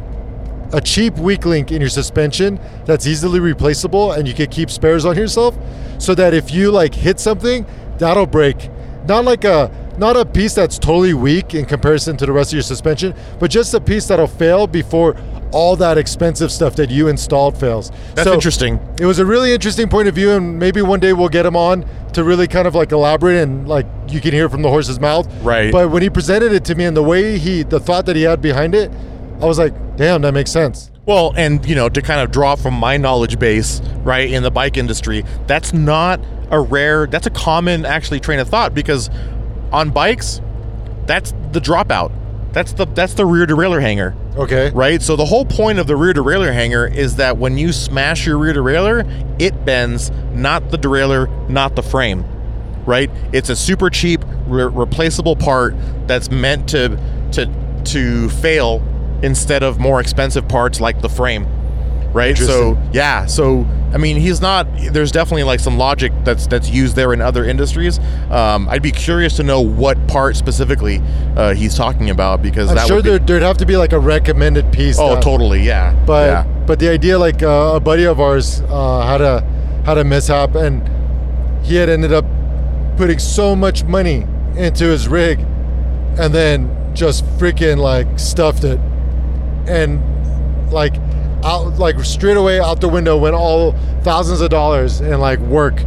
a cheap weak link in your suspension that's easily replaceable and you can keep spares on yourself so that if you like hit something, that'll break. Not like a not a piece that's totally weak in comparison to the rest of your suspension, but just a piece that'll fail before all that expensive stuff that you installed fails. That's So, interesting. It was a really interesting point of view, and maybe one day we'll get him on to really kind of like elaborate and like you can hear from the horse's mouth. Right. But when he presented it to me and the way he, the thought that he had behind it, I was like, damn, that makes sense. Well, and you know, to kind of draw from my knowledge base, right, in the bike industry, that's not a rare, that's a common actually train of thought because on bikes, that's the dropout. That's the that's the rear derailleur hanger, Okay. right? So the whole point of the rear derailleur hanger is that when you smash your rear derailleur, it bends, not the derailleur, not the frame, right? It's a super cheap re- replaceable part that's meant to to to fail instead of more expensive parts like the frame, right? So yeah, so I mean, he's not. There's definitely like some logic that's that's used there in other industries. Um, I'd be curious to know what part specifically uh, he's talking about because I'm that sure would be, there, there'd have to be like a recommended piece. Oh, that- totally, yeah. But yeah. but the idea, like uh, a buddy of ours uh, had a had a mishap, and he had ended up putting so much money into his rig, and then just freaking like stuffed it, and like out like straight away out the window went all thousands of dollars in like work,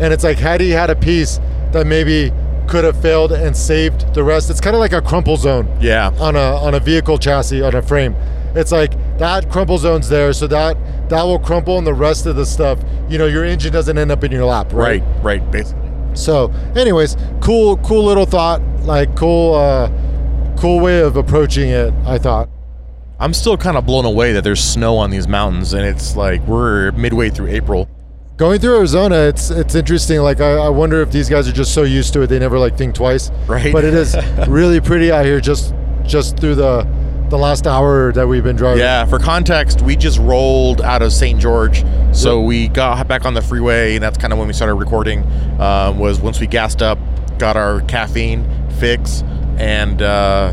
and it's like had he had a piece that maybe could have failed and saved the rest. It's kind of like a crumple zone yeah. on a on a vehicle chassis on a frame. It's like that crumple zone's there, so that that will crumple, and the rest of the stuff, you know, your engine doesn't end up in your lap, right? Right, right, basically. So, anyways, cool, cool little thought, like cool, uh, cool way of approaching it. I thought. I'm still kind of blown away that there's snow on these mountains, and it's like we're midway through April. Going through Arizona, it's it's interesting. Like I, I wonder if these guys are just so used to it they never like think twice. Right. But it is <laughs> really pretty out here just just through the the last hour that we've been driving. Yeah, for context, we just rolled out of St. George, so we got back on the freeway, and that's kind of when we started recording. Um, was once we gassed up, got our caffeine fix, and uh,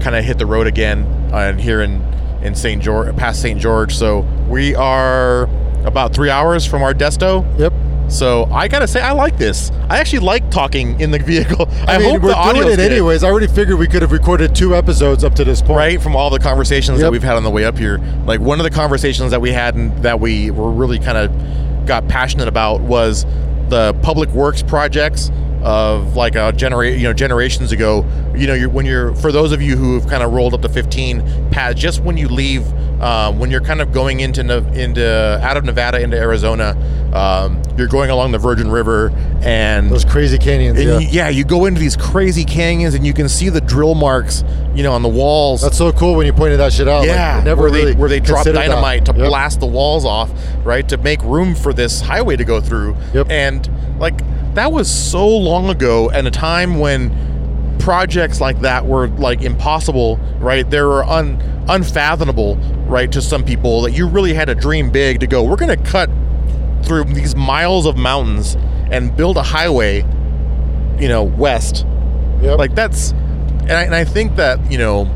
kind of hit the road again. And here in in St. George, past St. George, so we are about three hours from our desto. Yep. So I gotta say, I like this. I actually like talking in the <laughs> vehicle. I, I, mean, hope we're the audio doing it anyways. I already figured we could have recorded two episodes up to this point. right from all the conversations that we've had on the way up here like one of the conversations that we had and that we were really kind of got passionate about was the public works projects of like uh, a generate you know generations ago you know you're, when you're for those of you who have kind of rolled up to 15 pads just when you leave um, when you're kind of going into into out of Nevada into Arizona um, you're going along the Virgin River and Those crazy canyons. and Yeah. you- yeah, you go into these crazy canyons and you can see the drill marks, you know, on the walls. That's so cool when you pointed that shit out. Yeah, I never where really they where they drop considered that. dynamite to Yep. blast the walls off, right, to make room for this highway to go through. Yep. And like that was so long ago, and a time when projects like that were like impossible, right? They were un unfathomable, right, to some people that you really had to dream big to go. We're gonna cut through these miles of mountains and build a highway, you know, west Yep. like that's and I, and I think that you know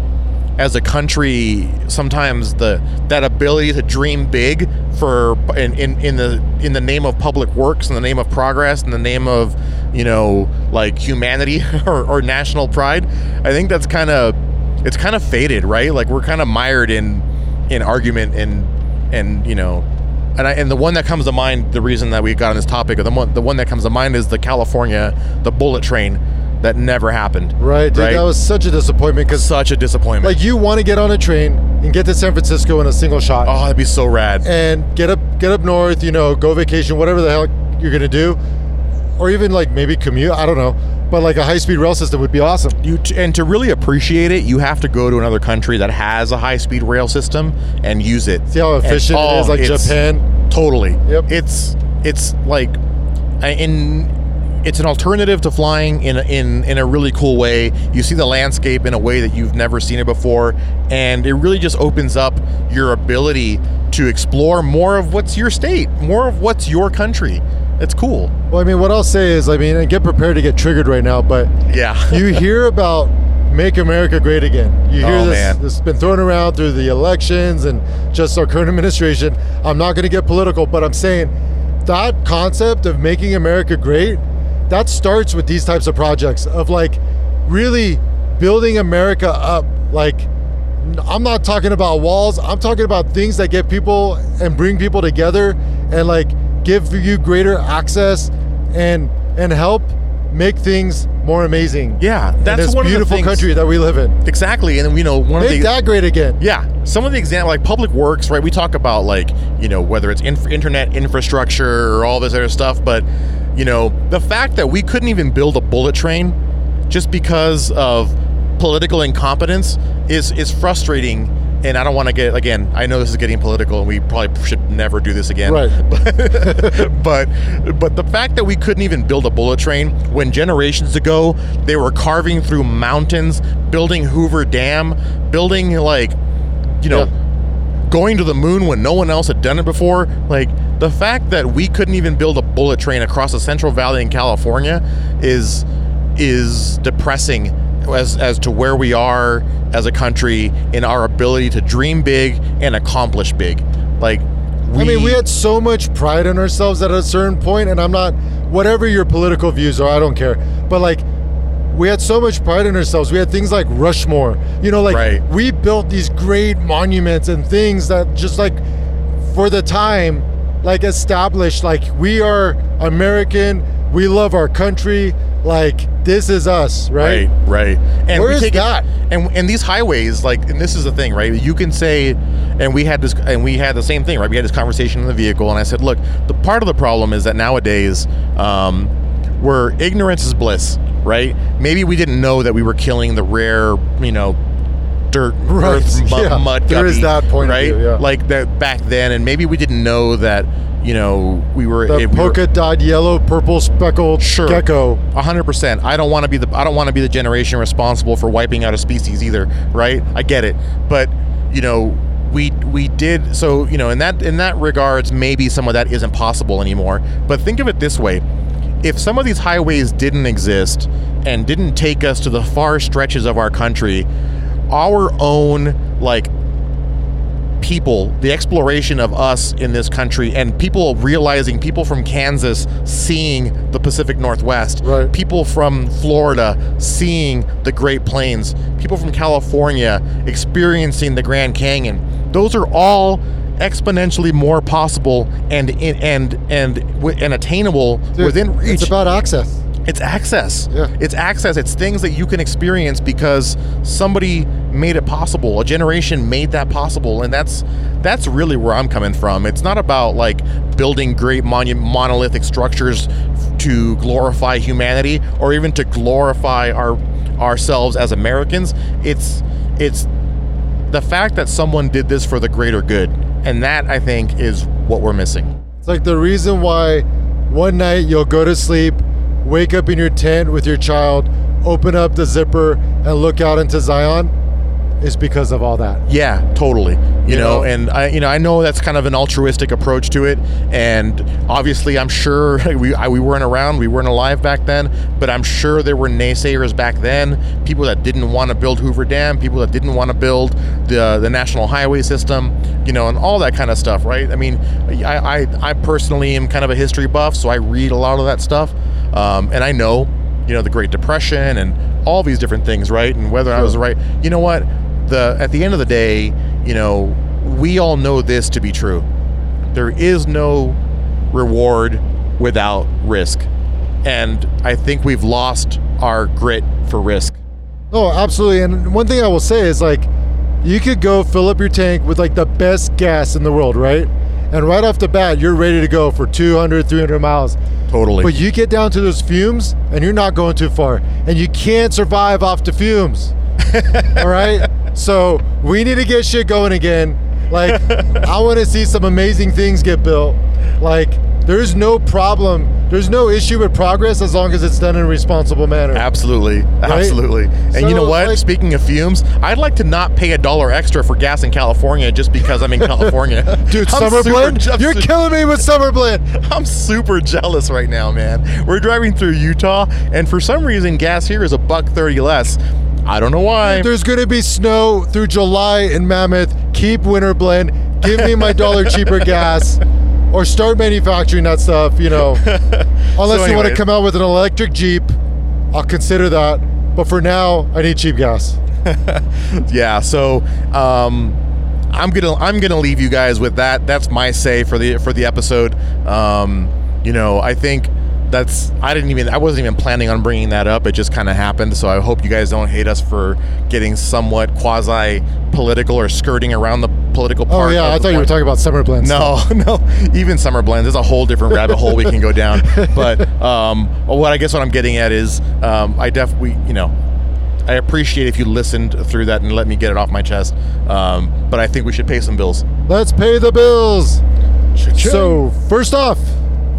as a country sometimes the that ability to dream big for in, in, in the in the name of public works in the name of progress in the name of you know like humanity <laughs> or, or national pride i think that's kind of it's kind of faded right like we're kind of mired in in argument and and you know and, I, and the one that comes to mind, the reason that we got on this topic, or the one, the one that comes to mind is the California, the bullet train that never happened. right, dude, right? that was such a disappointment because Such a disappointment. like you want to get on a train and get to San Francisco in a single shot oh, that'd be so rad. and get up get up north, you know, go vacation, whatever the hell you're gonna do, or even like maybe commute. I don't know, but like a high speed rail system would be awesome. You t- and to really appreciate it, you have to go to another country that has a high speed rail system and use it. See how efficient it oh, is, like Japan. Totally. Yep. It's it's like in it's an alternative to flying in in in a really cool way. You see the landscape in a way that you've never seen it before, and it really just opens up your ability to explore more of what's your state, more of what's your country. It's cool. Well, I mean, what I'll say is, I mean, and get prepared to get triggered right now, but Yeah. <laughs> you hear about make America great again. You hear Oh, this, man. this has been thrown around through the elections and just our current <laughs> administration. I'm not going to get political, but I'm saying that concept of making America great, that starts with these types of projects of like really building America up. Like, I'm not talking about walls. I'm talking about things that get people and bring people together and like give you greater access and and help make things more amazing. Yeah, in that's this one beautiful of the things, country that we live in. Exactly, and you know one of the. Make the that great again. Yeah, some of the example like public works, right? We talk about like you know whether it's inf- internet infrastructure or all this other stuff, but you know the fact that we couldn't even build a bullet train just because of political incompetence is is frustrating. And I don't want to get again. I know this is getting political, and we probably should never do this again. Right. <laughs> but but the fact that we couldn't even build a bullet train when generations ago they were carving through mountains, building Hoover Dam, building like you know going to the moon when no one else had done it before, like the fact that we couldn't even build a bullet train across the Central Valley in California is is depressing as as to where we are as a country in our ability to dream big and accomplish big. Like we, I mean, we had so much pride in ourselves at a certain point, and I'm not, whatever your political views are, I don't care. But like, we had so much pride in ourselves. We had things like Rushmore. You know, like Right. we built these great monuments and things that just like, for the time, like established, like we are American. We love our country. Like this is us, right? Right, right. And Where we is take it- that? and and these highways, like, and this is the thing, right? You can say, and we had this, and we had the same thing, right? We had this conversation in the vehicle, and I said, look, the part of the problem is that nowadays, um, where ignorance is bliss, right? Maybe we didn't know that we were killing the rare, you know. Dirt, <laughs> Right, earth, mu- yeah. mud, There is guppy, that point right? view, yeah. Like that back then, and maybe we didn't know that, you know, we were The if we polka dot yellow, purple speckled Sure. gecko. A hundred percent. I don't want to be the I don't want to be the generation responsible for wiping out a species either, right? I get it, but you know, we we did so. You know, in that in that regards, maybe some of that isn't possible anymore. But think of it this way: if some of these highways didn't exist and didn't take us to the far stretches of our country, our own like people, the exploration of us in this country, and people realizing, people from Kansas seeing the Pacific Northwest, Right. people from Florida seeing the Great Plains, people from California experiencing the Grand Canyon. Those are all exponentially more possible and and and and attainable Dude, within reach. It's about access. It's access. Yeah. It's access. It's things that you can experience because somebody made it possible. A generation made that possible, and that's that's really where I'm coming from. It's not about like building great monu- monolithic structures to glorify humanity or even to glorify our ourselves as Americans. It's it's the fact that someone did this for the greater good, and that I think is what we're missing. It's like the reason why one night you'll go to sleep, wake up in your tent with your child, open up the zipper, and look out into Zion is because of all that. Yeah, totally. You, You know, know? and I, you know, I know that's kind of an altruistic approach to it, and obviously, I'm sure <laughs> we I, we weren't around, we weren't alive back then, but I'm sure there were naysayers back then, people that didn't want to build Hoover Dam, people that didn't want to build the the national highway system, you know, and all that kind of stuff, right? I mean, I I, I personally am kind of a history buff, so I read a lot of that stuff, um, and I know, you know, the Great Depression and all these different things, right? And whether I was right, you know what? The at the end of the day, you know, we all know this to be true. There is no reward without risk. And I think we've lost our grit for risk. Oh, absolutely. And one thing I will say is like, you could go fill up your tank with like the best gas in the world, right? And right off the bat, you're ready to go for 200, 300 miles. Totally. But you get down to those fumes and you're not going too far. And you can't survive off the fumes. <laughs> All right? So we need to get shit going again. Like, <laughs> I want to see some amazing things get built. Like, there's no problem, there's no issue with progress as long as it's done in a responsible manner. Absolutely, absolutely. And you know what? like- Speaking of fumes, I'd like to not pay a dollar extra for gas in California just because I'm in <laughs> California. Dude, I'm Summer super Blend? je- You're killing me with Summer Blend. I'm super jealous right now, man. We're driving through Utah, and for some reason, gas here is a buck thirty less. I don't know why. There's going to be snow through July in Mammoth. Keep Winter Blend. Give me my dollar <laughs> cheaper gas. Or start manufacturing that stuff, you know. <laughs> Unless you want to come out with an electric Jeep, I'll consider that. But for now, I need cheap gas. <laughs> yeah so um i'm gonna i'm gonna leave you guys with that that's my say for the for the episode um you know i think that's i didn't even i wasn't even planning on bringing that up it just kind of happened so i hope you guys don't hate us for getting somewhat quasi political or skirting around the political part. Oh, yeah. I thought you were talking about summer blends. No, <laughs> no. Even summer blends. There's a whole different rabbit hole we can go down. <laughs> But um, what I guess what I'm getting at is um, I def we you know I appreciate if you listened through that and let me get it off my chest. Um, but I think we should pay some bills. Let's pay the bills. So, first off,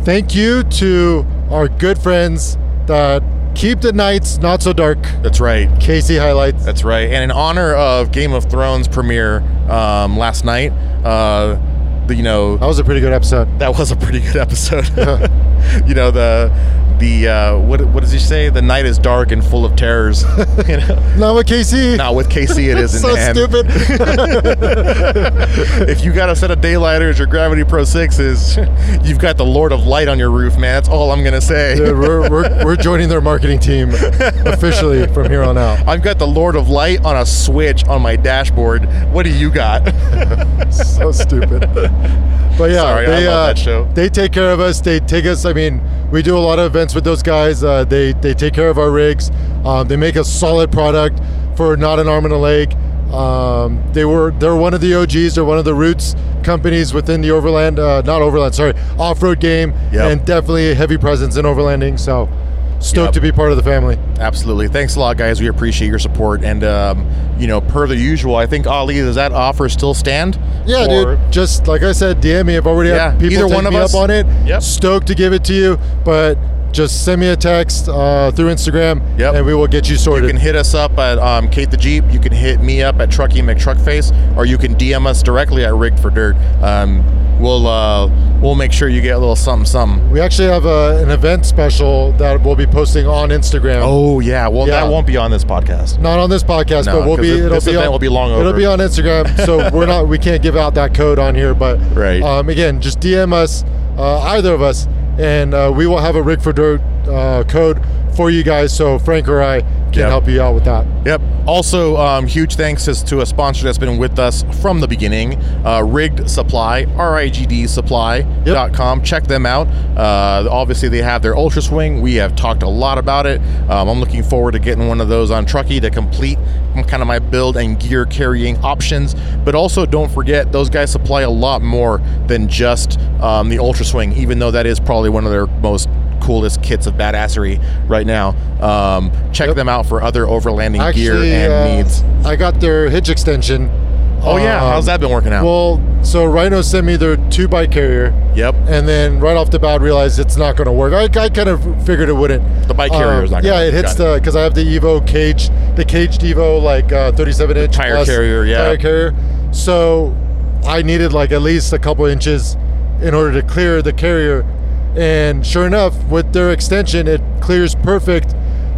thank you to our good friends that keep the nights not so dark. That's right. KC HiLiTES. That's right. And in honor of Game of Thrones premiere um, last night, uh, the, you know That was a pretty good episode. that was a pretty good episode. <laughs> you know the the uh, what what does he say? The night is dark and full of terrors. <laughs> you know? Not with KC. Not with KC, it <laughs> isn't. so man. stupid. <laughs> if you got a set of daylighters or Gravity Pro sixes, you've got the Lord of Light on your roof, man. That's all I'm gonna say. Dude, we're, we're, we're joining their marketing team officially from here on out. I've got the Lord of Light on a switch on my dashboard. What do you got? so stupid. But yeah, Sorry, I they, love uh, that show. They take care of us. They take us. I mean, we do a lot of events with those guys. Uh, they they take care of our rigs. Um, they make a solid product for not an arm and a leg. Um, they were they're one of the OGs. They're one of the roots companies within the overland, uh, not overland, sorry, off-road game, Yep. and definitely a heavy presence in overlanding. So stoked Yep. to be part of the family. Absolutely. Thanks a lot, guys. We appreciate your support. And um, you know, per the usual, I think Ali, does that offer still stand? Yeah, Or- dude. Just like I said, DM me. I've already Yeah, had people either take one of me us. up on it. Yep. Stoked to give it to you, but just send me a text uh, through Instagram, Yep. and we will get you sorted. You can hit us up at um, Kate the Jeep. You can hit me up at Trucky McTruckface, or you can DM us directly at Rigged for Dirt. Um, we'll uh, we'll make sure you get a little something something. we actually have uh, an event special that we'll be posting on Instagram. Oh yeah, well Yeah. that won't be on this podcast. Not on this podcast, No, but we'll be. it- It'll this be event on, will be long It'll be on Instagram, <laughs> so we're not. We can't give out that code on here, but Right. Um, again, just DM us, uh, either of us, and uh, we will have a Rig for Dirt uh, code for you guys. So Frank or I can Yep. help you out with that. Yep. Also, um, huge thanks to a sponsor that's been with us from the beginning, uh, RIGd Supply, R-I-G-D Supply.com. Check them out. Uh, obviously, they have their Ultra Swing. We have talked a lot about it. Um, I'm looking forward to getting one of those on Truckee to complete kind of my build and gear carrying options. But also, don't forget, those guys supply a lot more than just um, the Ultra Swing, even though that is probably one of their most coolest kits of badassery right now. Um, check Yep. them out for other overlanding gear and uh, needs. I got their hitch extension. Oh yeah, Um, how's that been working out? Well, so Rhino sent me their two bike carrier, yep, and then right off the bat realized it's not going to work. I, I kind of figured it wouldn't. the bike carrier is Um, not. Yeah, it hits the because I have the Evo cage, the caged Evo like uh, 37 inch tire plus carrier, yeah. tire carrier. So I needed like at least a couple inches in order to clear the carrier, and sure enough, with their extension, it clears perfect.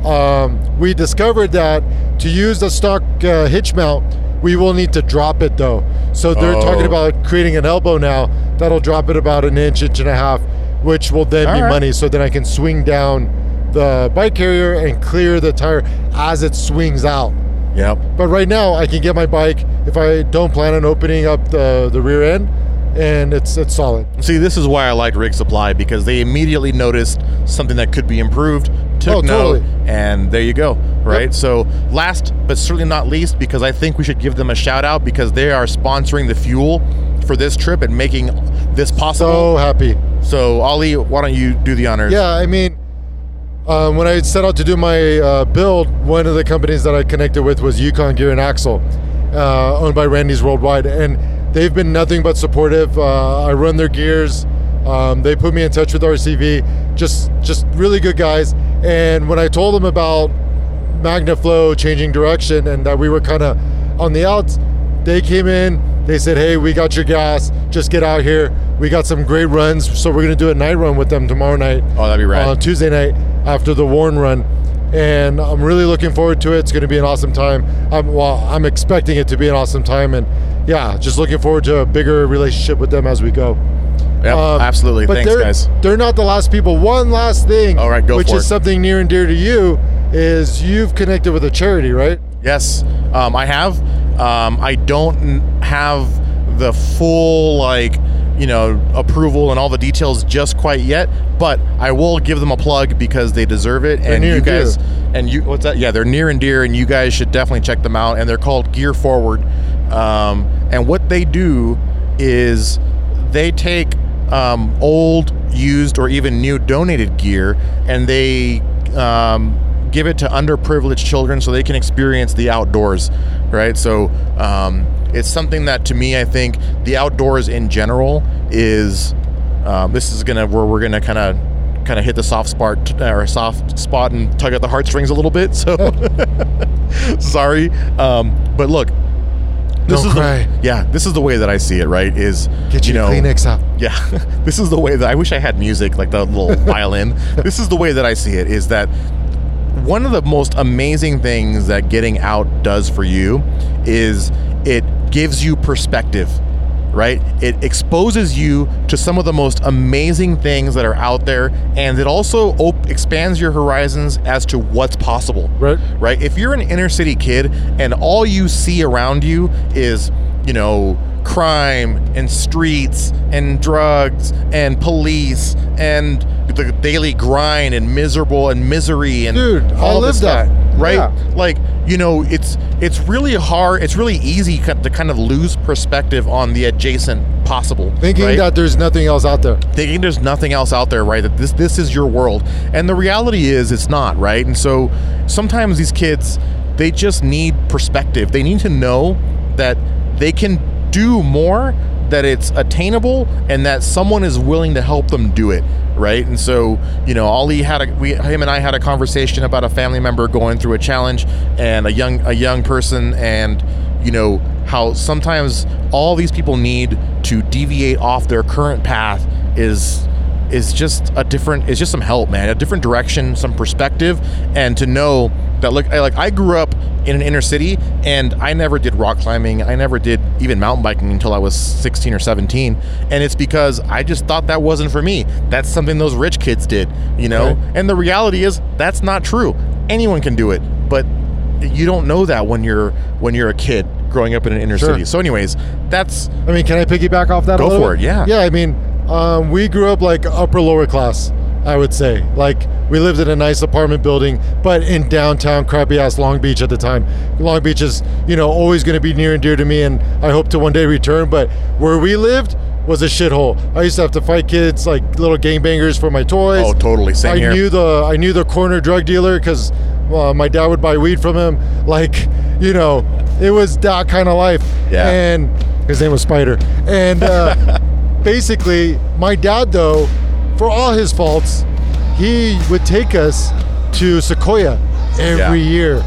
Um, we discovered that to use the stock uh, hitch mount, we will need to drop it though. So they're talking Oh. about creating an elbow now that'll drop it about an inch, inch and a half, which will then All be right. money. So then I can swing down the bike carrier and clear the tire as it swings out. Yep. But right now, I can get my bike if I don't plan on opening up the, the rear end, and it's it's solid. See, this is why I liked Rig Supply because they immediately noticed something that could be improved, took Oh, note, totally. and there you go. Right. Yep. So, last but certainly not least, because I think we should give them a shout out because they are sponsoring the fuel for this trip and making this possible. So happy. So, Ali, why don't you do the honors? Yeah, I mean, um, when I set out to do my uh, build, one of the companies that I connected with was Yukon Gear and Axle, uh, owned by Randy's Worldwide, and they've been nothing but supportive. Uh, I run their gears. Um, they put me in touch with RCV. Just, just really good guys. And when I told them about MagnaFlow changing direction and that we were kind of on the outs, they came in. They said, "Hey, we got your gas. Just get out here. We got some great runs. So we're gonna do a night run with them tomorrow night." Oh, that'd be rad. on Tuesday night after the Warren run. and I'm really looking forward to it. It's going to be an awesome time. I'm, well, I'm expecting it to be an awesome time, and yeah, just looking forward to a bigger relationship with them as we go. Yep, Um, absolutely. But Thanks, they're, guys. They're not the last people. One last thing, All right, go which is it. something near and dear to you, is you've connected with a charity, right? Yes, um, I have. Um, I don't have the full like you know approval and all the details just quite yet, but I will give them a plug because they deserve it. and near you and dear. guys and you what's that? Yeah, they're near and dear, and you guys should definitely check them out. And they're called Gear Forward. Um, and what they do is they take um, old, used, or even new donated gear, and they um, give it to underprivileged children so they can experience the outdoors, right? So um, it's something that, to me, I think the outdoors in general is. Um, this is gonna where we're gonna kind of kind of hit the soft spot or soft spot and tug at the heartstrings a little bit. <laughs> So <laughs> sorry, um, but look. This Don't is cry. The, yeah, this is the way that I see it. Right? Is Get you your know, Kleenex out. <laughs> yeah, this is the way that I wish I had music like the little violin. This is the way that I see it is that one of the most amazing things that getting out does for you is it gives you perspective, right? It exposes you to some of the most amazing things that are out there and it also op- expands your horizons as to what's possible Right. right? If you're an inner city kid and all you see around you is, you know, crime and streets and drugs and police and the daily grind and miserable and misery and Dude, all this live stuff, that. right? Yeah. Like, you know, it's it's really hard, it's really easy to kind of lose perspective on the adjacent possible. Thinking right? that there's nothing else out there. thinking there's nothing else out there, right? That this this is your world, and the reality is it's not, right? And so sometimes these kids they just need perspective. They need to know that they can do more, that it's attainable, and that someone is willing to help them do it, right? And so you know, Ali had a we him and I had a conversation about a family member going through a challenge and a young a young person and you know how sometimes all these people need to deviate off their current path is is just a different it's just some help man a different direction some perspective and to know that look I, like i grew up in an inner city and i never did rock climbing i never did even mountain biking until i was 16 or 17 and it's because i just thought that wasn't for me that's something those rich kids did you know Right. and the reality is that's not true anyone can do it but you don't know that when you're when you're a kid growing up in an inner Sure. city so anyways that's I mean, can I piggyback off that? Go a little for bit? it, yeah. Yeah, I mean, um, we grew up like upper lower class. I would say, like, we lived in a nice apartment building, but in downtown crappy ass Long Beach at the time. Long Beach is, you know, always going to be near and dear to me, and I hope to one day return. But where we lived was a shithole. I used to have to fight kids like little gangbangers for my toys. oh totally same I here knew the I knew the corner drug dealer because uh, my dad would buy weed from him. <laughs> Like, you know, it was that kind of life. Yeah. And his name was Spider. And uh, <laughs> basically, my dad, though, for all his faults, he would take us to Sequoia every Yeah. year,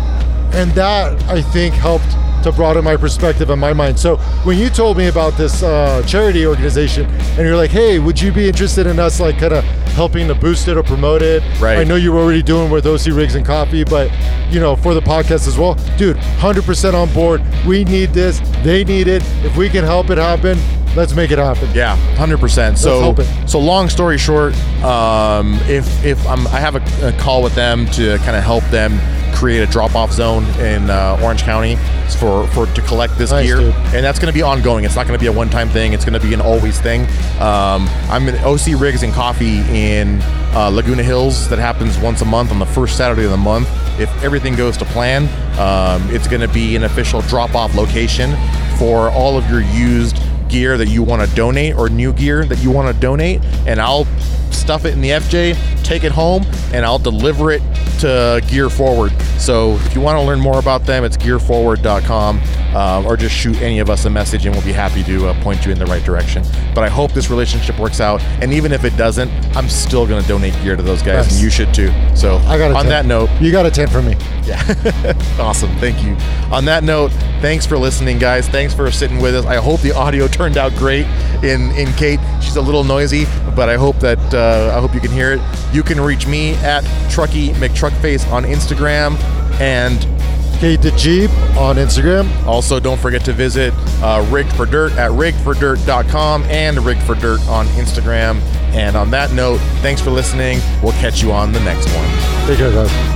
and that I think helped to broaden my perspective in my mind. So when you told me about this uh, charity organization, and you're like, "Hey, would you be interested in us like kind of helping to boost it or promote it?" Right. I know you were already doing with OC Rigs and Coffee, but you know for the podcast as well, dude, 100% on board. We need this. They need it. If we can help it happen, let's make it happen. Yeah, hundred percent. So, so long story short, um, if if I'm, I have a, a call with them to kind of help them create a drop-off zone in uh, Orange County for for to collect this Nice, gear, dude. and that's going to be ongoing. It's not going to be a one-time thing. It's going to be an always thing. Um, I'm in OC Rigs and Coffee in uh, Laguna Hills. That happens once a month on the first Saturday of the month. If everything goes to plan, um, it's going to be an official drop-off location for all of your used gear that you want to donate or new gear that you want to donate and I'll stuff it in the FJ, take it home, and I'll deliver it to Gear Forward. So if you want to learn more about them, it's gearforward.com um, or just shoot any of us a message and we'll be happy to uh, point you in the right direction. But I hope this relationship works out. And even if it doesn't, I'm still going to donate gear to those guys Yes. and you should too. So I got on 10. that note, You got a 10 from me. yeah. <laughs> awesome. Thank you. On that note, thanks for listening, guys. Thanks for sitting with us. I hope the audio turned out great in in Kate. She's a little noisy, but I hope that uh, I hope you can hear it. You can reach me at Trucky McTruck Truckface on Instagram, and Kate the Jeep on Instagram. also don't forget to visit uh, Rigged for Dirt at riggedfordirt.com and Rigged for Dirt on Instagram. And on that note, thanks for listening. We'll catch you on the next one. Take care, guys.